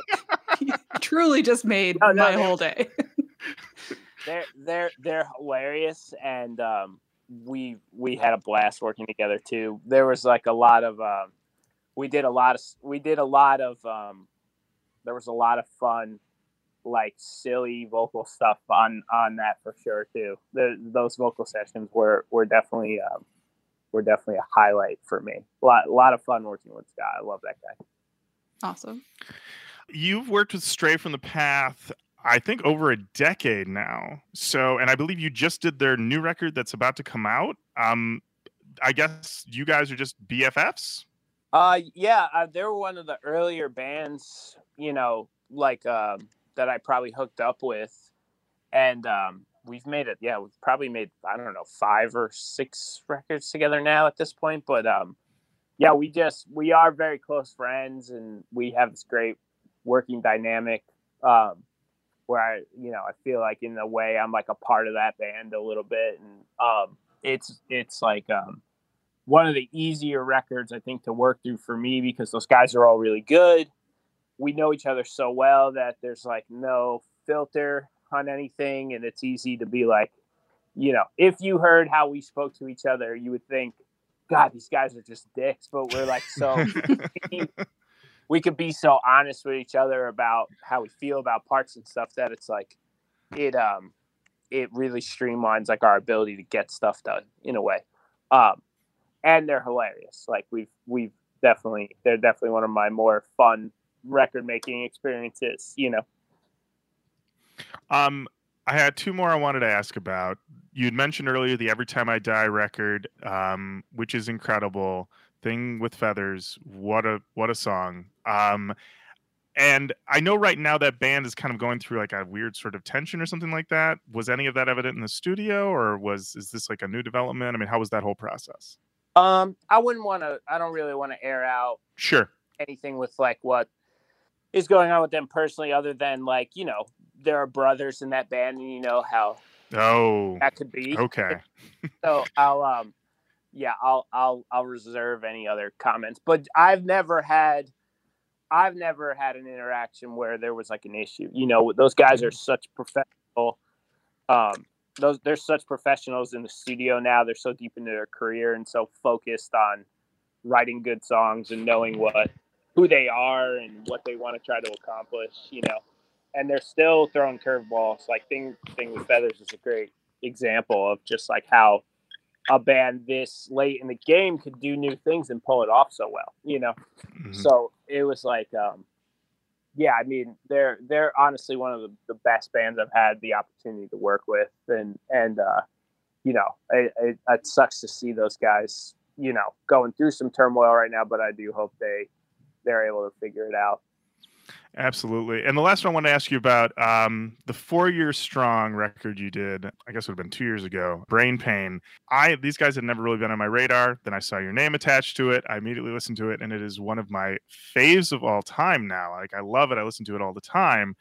uh, (laughs) truly just made No, no, my whole day. they're they're they're hilarious and um we we had a blast working together too. There was like a lot of um we did a lot of we did a lot of um there was a lot of fun like silly vocal stuff on on that for sure too. The, those vocal sessions were were definitely um were definitely a highlight for me. A lot, a lot of fun working with scott. I love that guy. Awesome. You've worked with Stray from the Path, I think, over a decade now. So, and I believe you just did their new record that's about to come out. Um, I guess you guys are just BFFs. Uh, yeah, uh, they were one of the earlier bands, you know, like um, that I probably hooked up with, and um, we've made it. Yeah, we've probably made I don't know five or six records together now at this point. But um, yeah, we just we are very close friends, and we have this great working dynamic. Um, where I, you know, I feel like in a way I'm like a part of that band a little bit, and um, it's it's like um one of the easier records I think to work through for me because those guys are all really good. We know each other so well that there's like no filter on anything, and it's easy to be like, you know, if you heard how we spoke to each other, you would think, God, these guys are just dicks, but we're like so (laughs) we could be so honest with each other about how we feel about parts and stuff that it's like it um it really streamlines like our ability to get stuff done in a way um and they're hilarious like we've we've definitely they're definitely one of my more fun record making experiences you know Um, I had two more I wanted to ask about. You'd mentioned earlier the Every Time I Die record, um, which is incredible. Thing with Feathers, what a what a song. Um, and I know right now that band is kind of going through like a weird sort of tension or something like that. Was any of that evident in the studio, or was is this like a new development? I mean, how was that whole process? um i wouldn't want to i don't really want to air out Sure. anything with like what is going on with them personally other than like you know there are brothers in that band and you know how Oh, that could be okay. so i'll um yeah i'll i'll i'll reserve any other comments but i've never had i've never had an interaction where there was like an issue. You know those guys are such professional um those they're such professionals in the studio now they're so deep into their career and so focused on writing good songs and knowing what who they are and what they want to try to accomplish you know and they're still throwing curveballs. Like thing thing with feathers is a great example of just like how a band this late in the game could do new things and pull it off so well you know? Mhm. so it was like um yeah i mean they're they're honestly one of the, the best bands i've had the opportunity to work with. And and uh you know it, it, it sucks to see those guys you know going through some turmoil right now but i do hope they they're able to figure it out Absolutely. And the last one I want to ask you about um, the four year strong record you did, I guess it would have been two years ago, Brain Pain. I these guys had never really been on my radar. Then I saw your name attached to it. I immediately listened to it, and it is one of my faves of all time now. Like I love it. I listen to it all the time.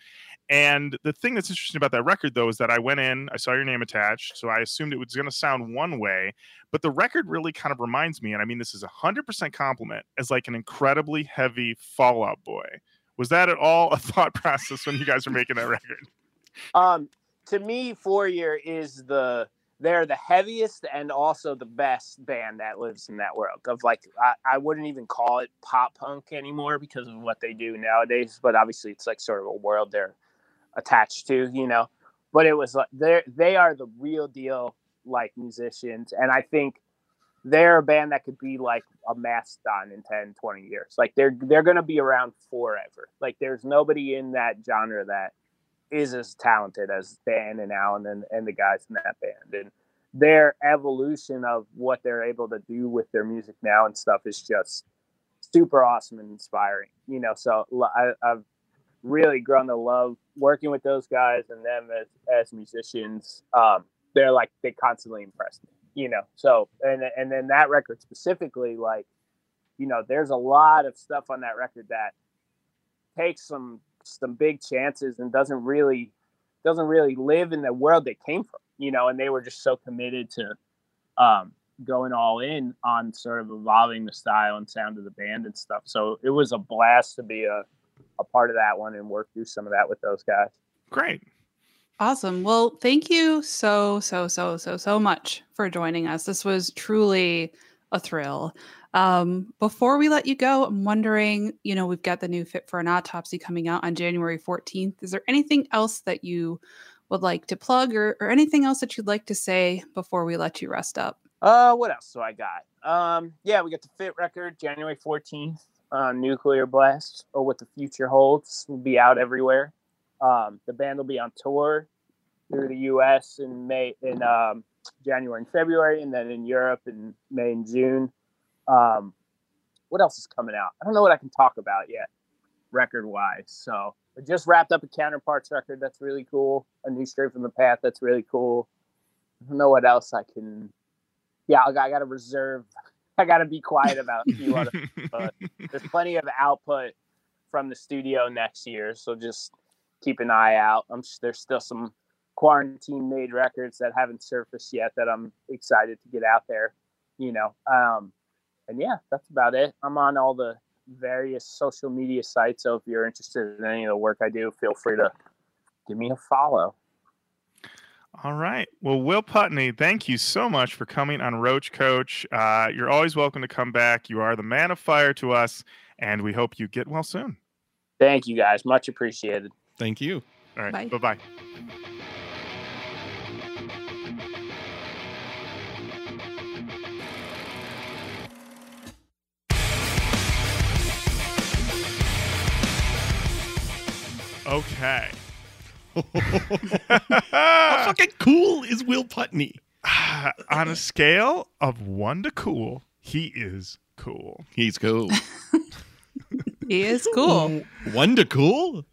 And the thing that's interesting about that record, though, is that I went in, I saw your name attached, so I assumed it was going to sound one way. But the record really kind of reminds me, and I mean, this is a 100% compliment, as like an incredibly heavy Fall Out Boy. Was that at all a (laughs) thought process when you guys were making that record? Um, to me, Four Year is the they're the heaviest and also the best band that lives in that world. Of like, I, I wouldn't even call it pop punk anymore because of what they do nowadays. But obviously, it's like sort of a world they're attached to, you know. But it was like they they are the real deal like musicians, and I think they're a band that could be like a mastodon in 10 20 years like they're they're going to be around forever like there's nobody in that genre that is as talented as Dan and Alan and, and the guys in that band. And their evolution of what they're able to do with their music now and stuff is just super awesome and inspiring. You know, so I, I've really grown to love working with those guys and them as, as musicians. Um, they're like, they constantly impress me, you know? So, and, and then that record specifically, like, you know, there's a lot of stuff on that record that takes some some big chances and doesn't really doesn't really live in the world they came from, you know, and they were just so committed to um, going all in on sort of evolving the style and sound of the band and stuff. So it was a blast to be a, a part of that one and work through some of that with those guys. Great. Awesome. Well, thank you so, so, so, so, so much for joining us. This was truly a thrill. Um, before we let you go, I'm wondering, you know, we've got the new Fit for an Autopsy coming out on January 14th. Is there anything else that you would like to plug or, or anything else that you'd like to say before we let you rest up? Uh, what else do I got? Um, yeah, we got the Fit record January 14th. Uh, Nuclear Blast or What the Future Holds will be out everywhere. Um, the band will be on tour through the U.S. in May, in um, January and February, and then in Europe in May and June. Um, what else is coming out? I don't know what I can talk about yet, record wise. So I just wrapped up a Counterparts record that's really cool. A new Stray from the Path that's really cool. I don't know what else I can. Yeah, I got, I got to reserve. (laughs) I got to be quiet about a few other. (laughs) But there's plenty of output from the studio next year, so just keep an eye out. I'm there's still some quarantine made records that haven't surfaced yet that I'm excited to get out there. You know, um, and yeah, that's about it. I'm on all the various social media sites. So if you're interested in any of the work I do, feel free to give me a follow. All right. Well, Will Putney, thank you so much for coming on Roach Koach. Uh, you're always welcome to come back. You are the man of fire to us, and we hope you get well soon. Thank you guys. Much appreciated. Thank you. All right. Bye. Bye bye. Okay. (laughs) How fucking cool is Will Putney? (sighs) On a scale of one to cool, he is cool. He's cool. (laughs) He is cool. One to cool?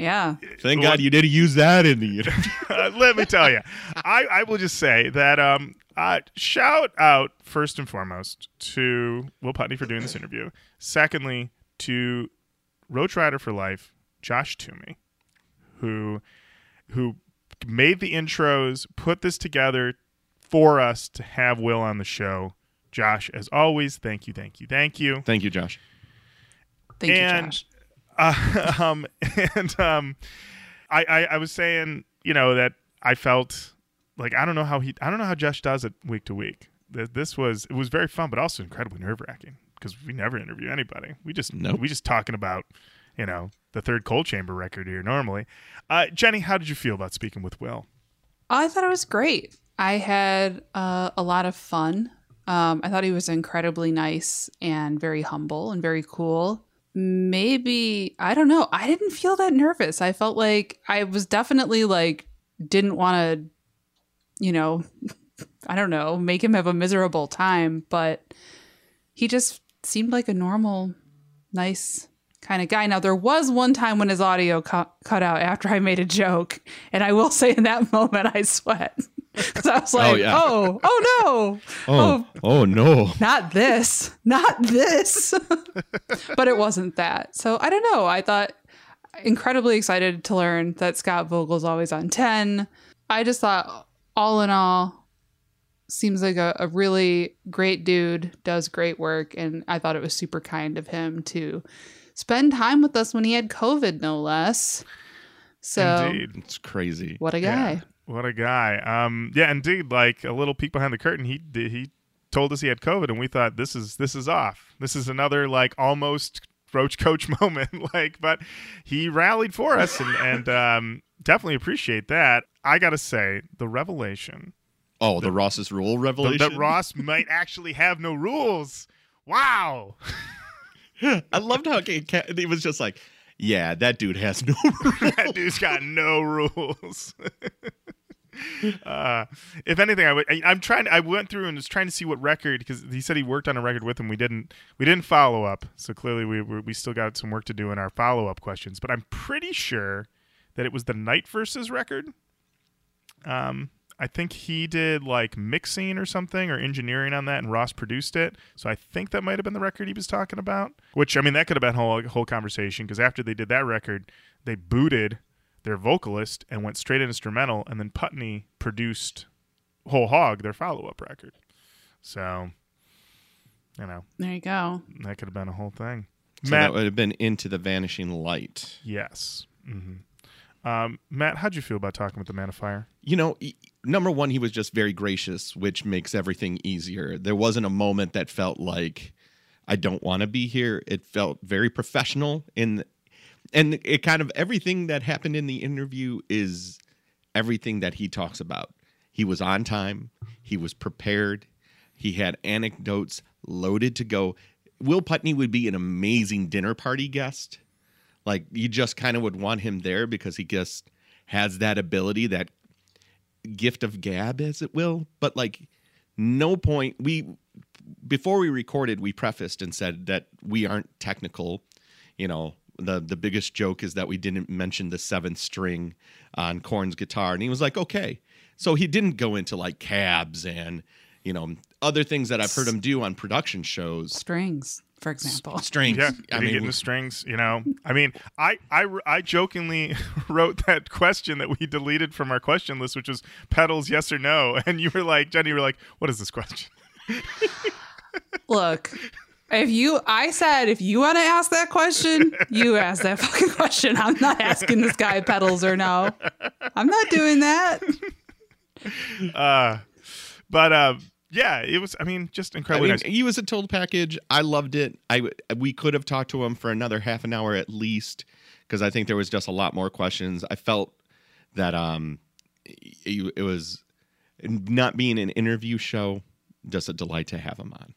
Yeah. Thank God you didn't use that in the interview. (laughs) Uh, let me tell you, I, I will just say that um, uh, shout out first and foremost to Will Putney for doing this interview. Secondly, to Roach Rider for Life, Josh Toomey, who who made the intros, put this together for us to have Will on the show. Josh, as always, thank you, thank you, thank you. Thank you, Josh. Thank And- you, Josh. Uh, (laughs) um, and um, I, I I was saying, you know, that I felt like I don't know how he I don't know how Josh does it week to week. This was it was very fun, but also incredibly nerve wracking because we never interview anybody. We just Nope. we just talking about you know the third Cold Chamber record here normally. Uh, Jenny, how did you feel about speaking with Will? I thought it was great. I had uh, a lot of fun. Um, I thought he was incredibly nice and very humble and very cool. Maybe, I don't know. I didn't feel that nervous. I felt like I was definitely like, didn't want to, you know, (laughs) I don't know, make him have a miserable time, but he just seemed like a normal, nice kind of guy. Now, there was one time when his audio cu- cut out after I made a joke, and I will (laughs) say in that moment I sweat (laughs) because I was oh, like, yeah. "Oh, oh no, Oh, oh, oh no. not this, not this." (laughs) but it wasn't that. So I don't know. I thought incredibly excited to learn that Scott Vogel's always on 10. I just thought, all in all, seems like a, a really great dude, does great work. And I thought it was super kind of him to spend time with us when he had COVID, no less. So, Indeed. It's crazy. what a guy. Yeah. What a guy. Um, yeah, indeed. Like a little peek behind the curtain. He. He told us he had COVID, and we thought this is this is off. This is another like almost roach coach (laughs) moment. like, but he rallied for us, and and um, definitely appreciate that. I gotta say, the revelation Oh, the Ross's rule revelation. that Ross might actually have no rules. Wow. (laughs) I loved how he was just like, "Yeah, that dude has no." (laughs) Rules. that dude's got no rules. Uh, if anything, I would. I, I'm trying. I went through and was trying to see what record because he said he worked on a record with him. We didn't. We didn't follow up. So clearly, we we we still got some work to do in our follow up questions. But I'm pretty sure that it was the Night Verses record. Um, I think he did like mixing or something or engineering on that, and Ross produced it. So I think that might have been the record he was talking about. Which I mean, that could have been a whole whole conversation because after they did that record, they booted their vocalist and went straight instrumental, and then Putney produced Whole Hog, their follow up record. So, you know, There you go. that could have been a whole thing. so Matt, that would have been into the vanishing light. yes. Mm-hmm. Um, Matt, how'd you feel about talking with the Man of Fire? You know, e- number one, he was just very gracious, which makes everything easier. There wasn't a moment that felt like I don't want to be here. It felt very professional in and it kind of everything that happened in the interview is everything that he talks about. He was on time, he was prepared, he had anecdotes loaded to go. Will Putney would be an amazing dinner party guest. Like you just kind of would want him there because he just has that ability, that gift of gab, as it will. But like, no point. We before we recorded, we prefaced and said that we aren't technical. You know, the the biggest joke is that we didn't mention the seventh string on Korn's guitar, and he was like, okay. So he didn't go into like cabs and you know other things that I've heard him do on production shows. Strings, for example. Strings. Yeah, I did he get into strings? You know, I mean, I, I, I jokingly (laughs) wrote that question that we deleted from our question list, which was pedals, yes or no, (laughs) and you were like, Jenny, you were like, what is this question? (laughs) Look, if you, I said, if you want to ask that question, you ask that fucking question. I'm not asking this guy pedals or no. I'm not doing that. (laughs) Uh, but uh, yeah, it was. I mean, just I incredibly mean, nice. he was a total package. I loved it. I we could have talked to him for another half an hour at least because I think there was just a lot more questions. I felt that um, it, it was not being an interview show, just a delight to have him on.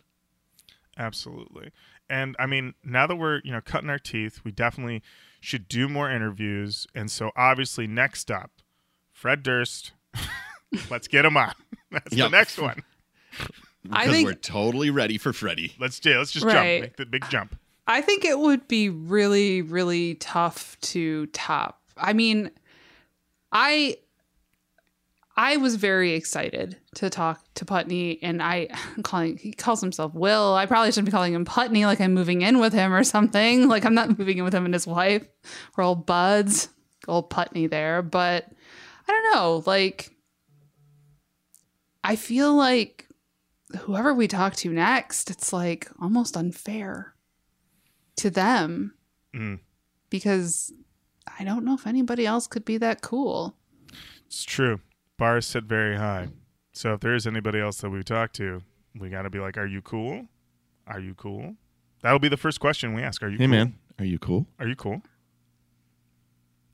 Absolutely. And I mean, now that we're, you know, cutting our teeth, we definitely should do more interviews. And so obviously next up, Fred Durst. (laughs) Let's get him on. (laughs) That's the next one. I Because think- we're totally ready for Freddie. Let's do let's just Right. jump. Make the big jump. I think it would be really, really tough to top. I mean, I I was very excited to talk to Putney, and I I'm (laughs) calling he calls himself Will. I probably shouldn't be calling him Putney, like I'm moving in with him or something. (laughs) Like I'm not moving in with him and his wife. We're all buds, old Putney there. But I don't know. Like I feel like whoever we talk to next, it's like almost unfair to them Mm. because I don't know if anybody else could be that cool. It's true. Bar is set very high. So if there is anybody else that we talk to, we got to be like, "Are you cool? Are you cool?" That'll be the first question we ask. Are you cool? Hey cool? man, are you cool? Are you cool?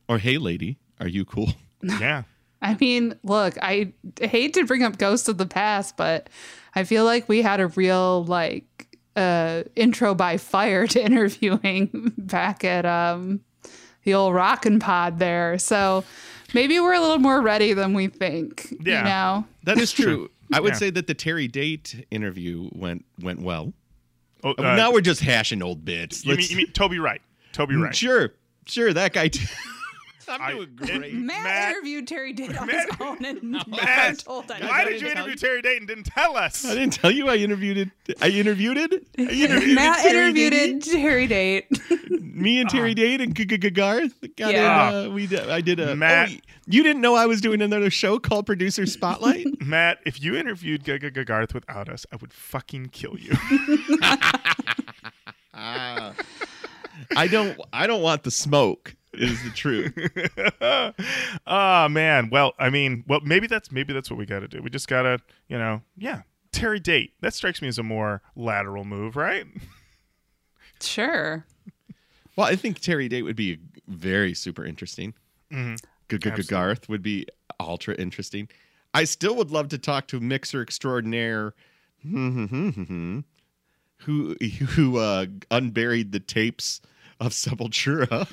Or hey lady, are you cool? (laughs) (laughs) yeah. I mean, look, I hate to bring up ghosts of the past, but I feel like we had a real like uh intro by fire to (laughs) interviewing back at um the old rockin' pod there. So maybe we're a little more ready than we think. Yeah. You know? That is true. I would Yeah. say that the Terry Date interview went went well. Oh, uh, now we're just hashing old bits. you, mean, you mean Toby Wright? Toby Wright. Sure, sure, that guy. T- (laughs) I'm I- doing great. Matt, Matt- interviewed Terry Date on Matt- his own, and (laughs) Matt, never told anyone. Why did you interview you. Terry Dayton? Didn't tell us. I didn't tell you I interviewed it. I interviewed it. I (laughs) interviewed Matt Terry interviewed Dayton. Terry Date. (laughs) Me and Terry Date and G- G- G- Garth. got Yeah. in, uh, we did, I did a. Matt- oh, you didn't know I was doing another show called Producer Spotlight. Matt, if you interviewed Gaga Gagarth without us, I would fucking kill you. Ah. I don't. I don't want the smoke. Is the truth. oh (laughs) (laughs) man. Well, I mean, well, maybe that's maybe that's what we got to do. We just gotta, you know, yeah. Terry Date. That strikes me as a more lateral move, right? Sure. Well, I think Terry Date would be very super interesting. Mhm. Absolutely. Garth would be ultra interesting. I still would love to talk to mixer extraordinaire (laughs) who who uh, unburied the tapes of Sepultura.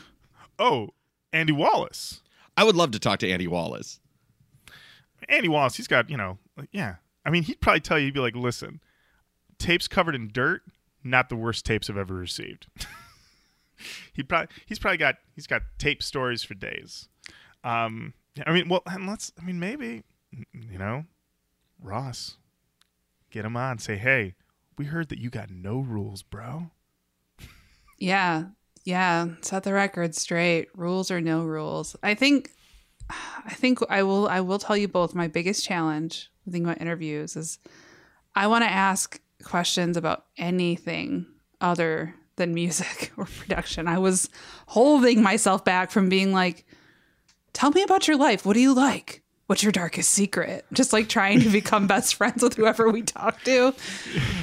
Oh, Andy Wallace. I would love to talk to Andy Wallace. Andy Wallace. He's got, you know, like, yeah. I mean, he'd probably tell you, he'd be like, "Listen, tapes covered in dirt, not the worst tapes I've ever received." (laughs) he probably he's probably got he's got tape stories for days. Um, I mean, well, and let's. I mean, maybe you know, Ross, get him on. Say, hey, we heard that you got no rules, bro. Yeah. Yeah. Set the record straight. Rules or no rules. I think I think I will I will tell you both my biggest challenge thinking about interviews is I want to ask questions about anything other than music (laughs) or production. I was holding myself back from being like, tell me about your life. What do you like? What's your darkest secret? Just like trying to become (laughs) best friends with whoever we talk to.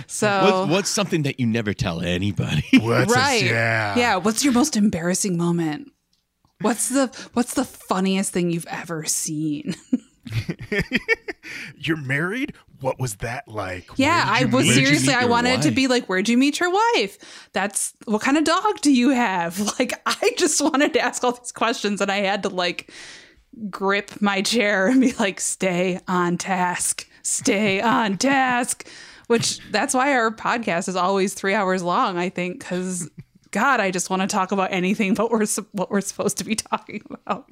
So What's, what's something that you never tell anybody? (laughs) What's right. yeah. Yeah. What's your most embarrassing moment? What's the what's the funniest thing you've ever seen? (laughs) You're married. What was that like? Yeah, I was meet- seriously. I wanted it to be like, where'd you meet your wife? That's what kind of dog do you have? Like, I just wanted to ask all these questions, and I had to like grip my chair and be like, stay on task, stay on task. Which that's why our podcast is always three hours long. I think because God, I just want to talk about anything but we're what we're supposed to be talking about.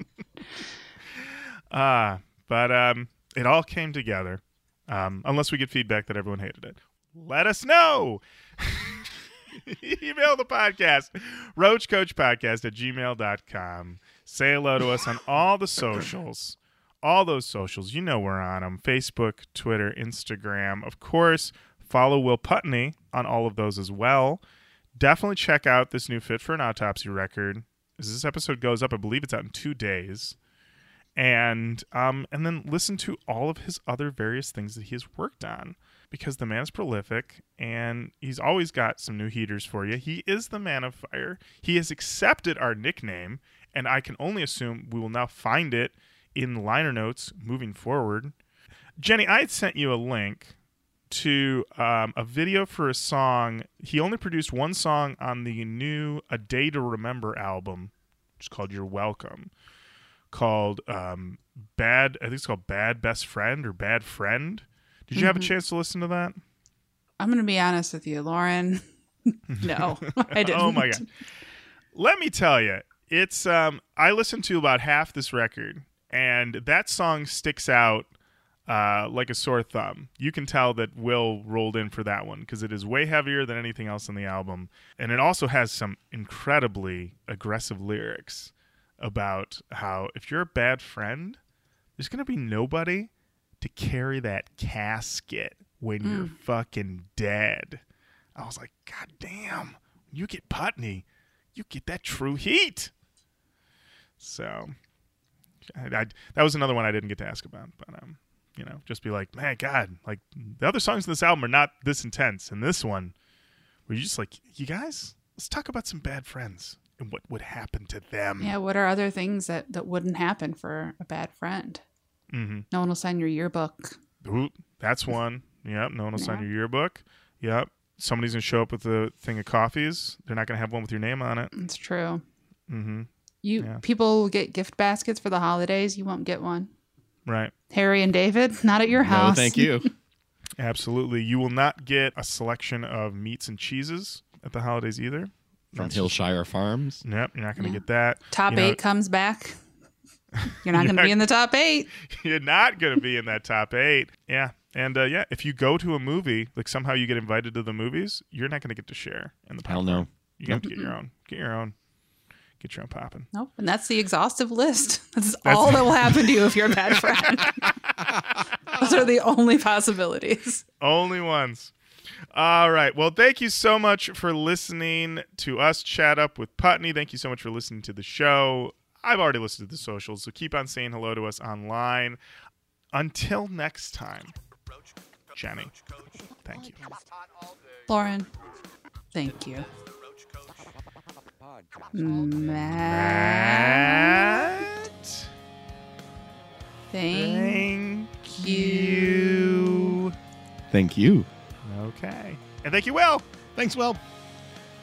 Ah, but um, it all came together. Um, unless we get feedback that everyone hated it, let us know. (laughs) Email the podcast, roachkoachpodcast at gmail.com. Say hello to us on all the socials. All those socials, you know we're on them Facebook, Twitter, Instagram. Of course, follow Will Putney on all of those as well. Definitely check out this new Fit for an Autopsy record. As this episode goes up, I believe it's out in two days and um, and then listen to all of his other various things that he has worked on because the man is prolific and he's always got some new heaters for you. He is the man of fire. He has accepted our nickname, and I can only assume we will now find it in liner notes moving forward. Jenny, I had sent you a link to um, a video for a song. He only produced one song on the new A Day to Remember album, which is called You're Welcome called um, Bad. I think it's called Bad Best Friend or Bad Friend. Did you have a chance to listen to that? I'm gonna be honest with you, Lorin. (laughs) no, (laughs) I didn't. Oh my god! Let me tell you, it's. Um, I listened to about half this record, and that song sticks out uh, like a sore thumb. You can tell that Will rolled in for that one because it is way heavier than anything else on the album, and it also has some incredibly aggressive lyrics about how if you're a bad friend, there's gonna be nobody to carry that casket when you're fucking dead. I was like, God damn, you get Putney, you get that true heat. So I, I, that was another one I didn't get to ask about, but um, you know, just be like, man, God, like the other songs in this album are not this intense, and this one, where you just like, you guys, let's talk about some bad friends and what would happen to them. Yeah, what are other things that that wouldn't happen for a bad friend? Mm-hmm. No one will sign your yearbook. Ooh, that's one. Yep. No one will sign your yearbook. Yep. Somebody's gonna show up with a thing of coffees. They're not gonna have one with your name on it. It's true. Mm-hmm. You Yeah. people get gift baskets for the holidays. You won't get one. Right. Harry and David, not at your house. No, house. thank you. (laughs) Absolutely. You will not get a selection of meats and cheeses at the holidays either. From That's- Hillshire Farms. Yep. You're not gonna Yeah. get that. Top You know- eight comes back. (laughs) You're not going to be in the top eight. (laughs) You're not going to be in that top eight. Yeah. And uh, yeah, if you go to a movie, like somehow you get invited to the movies, you're not going to get to share in the Hell no. You have to get your own. Get your own. Get your own popping. Nope. And that's the exhaustive list. (laughs) That's, That's- all that will happen to you if you're a (laughs) bad friend. Those are the only possibilities. Only ones. All right. Well, thank you so much for listening to us chat up with Putney. Thank you so much for listening to the show. I've already listened to the socials, so keep on saying hello to us online. Until next time, Jenny, thank you. Lorin, thank you. Podcast. Matt, thank Thank you. Thank you. Okay. And thank you, Will. Thanks, Will.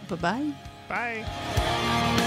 Bye bye. Bye.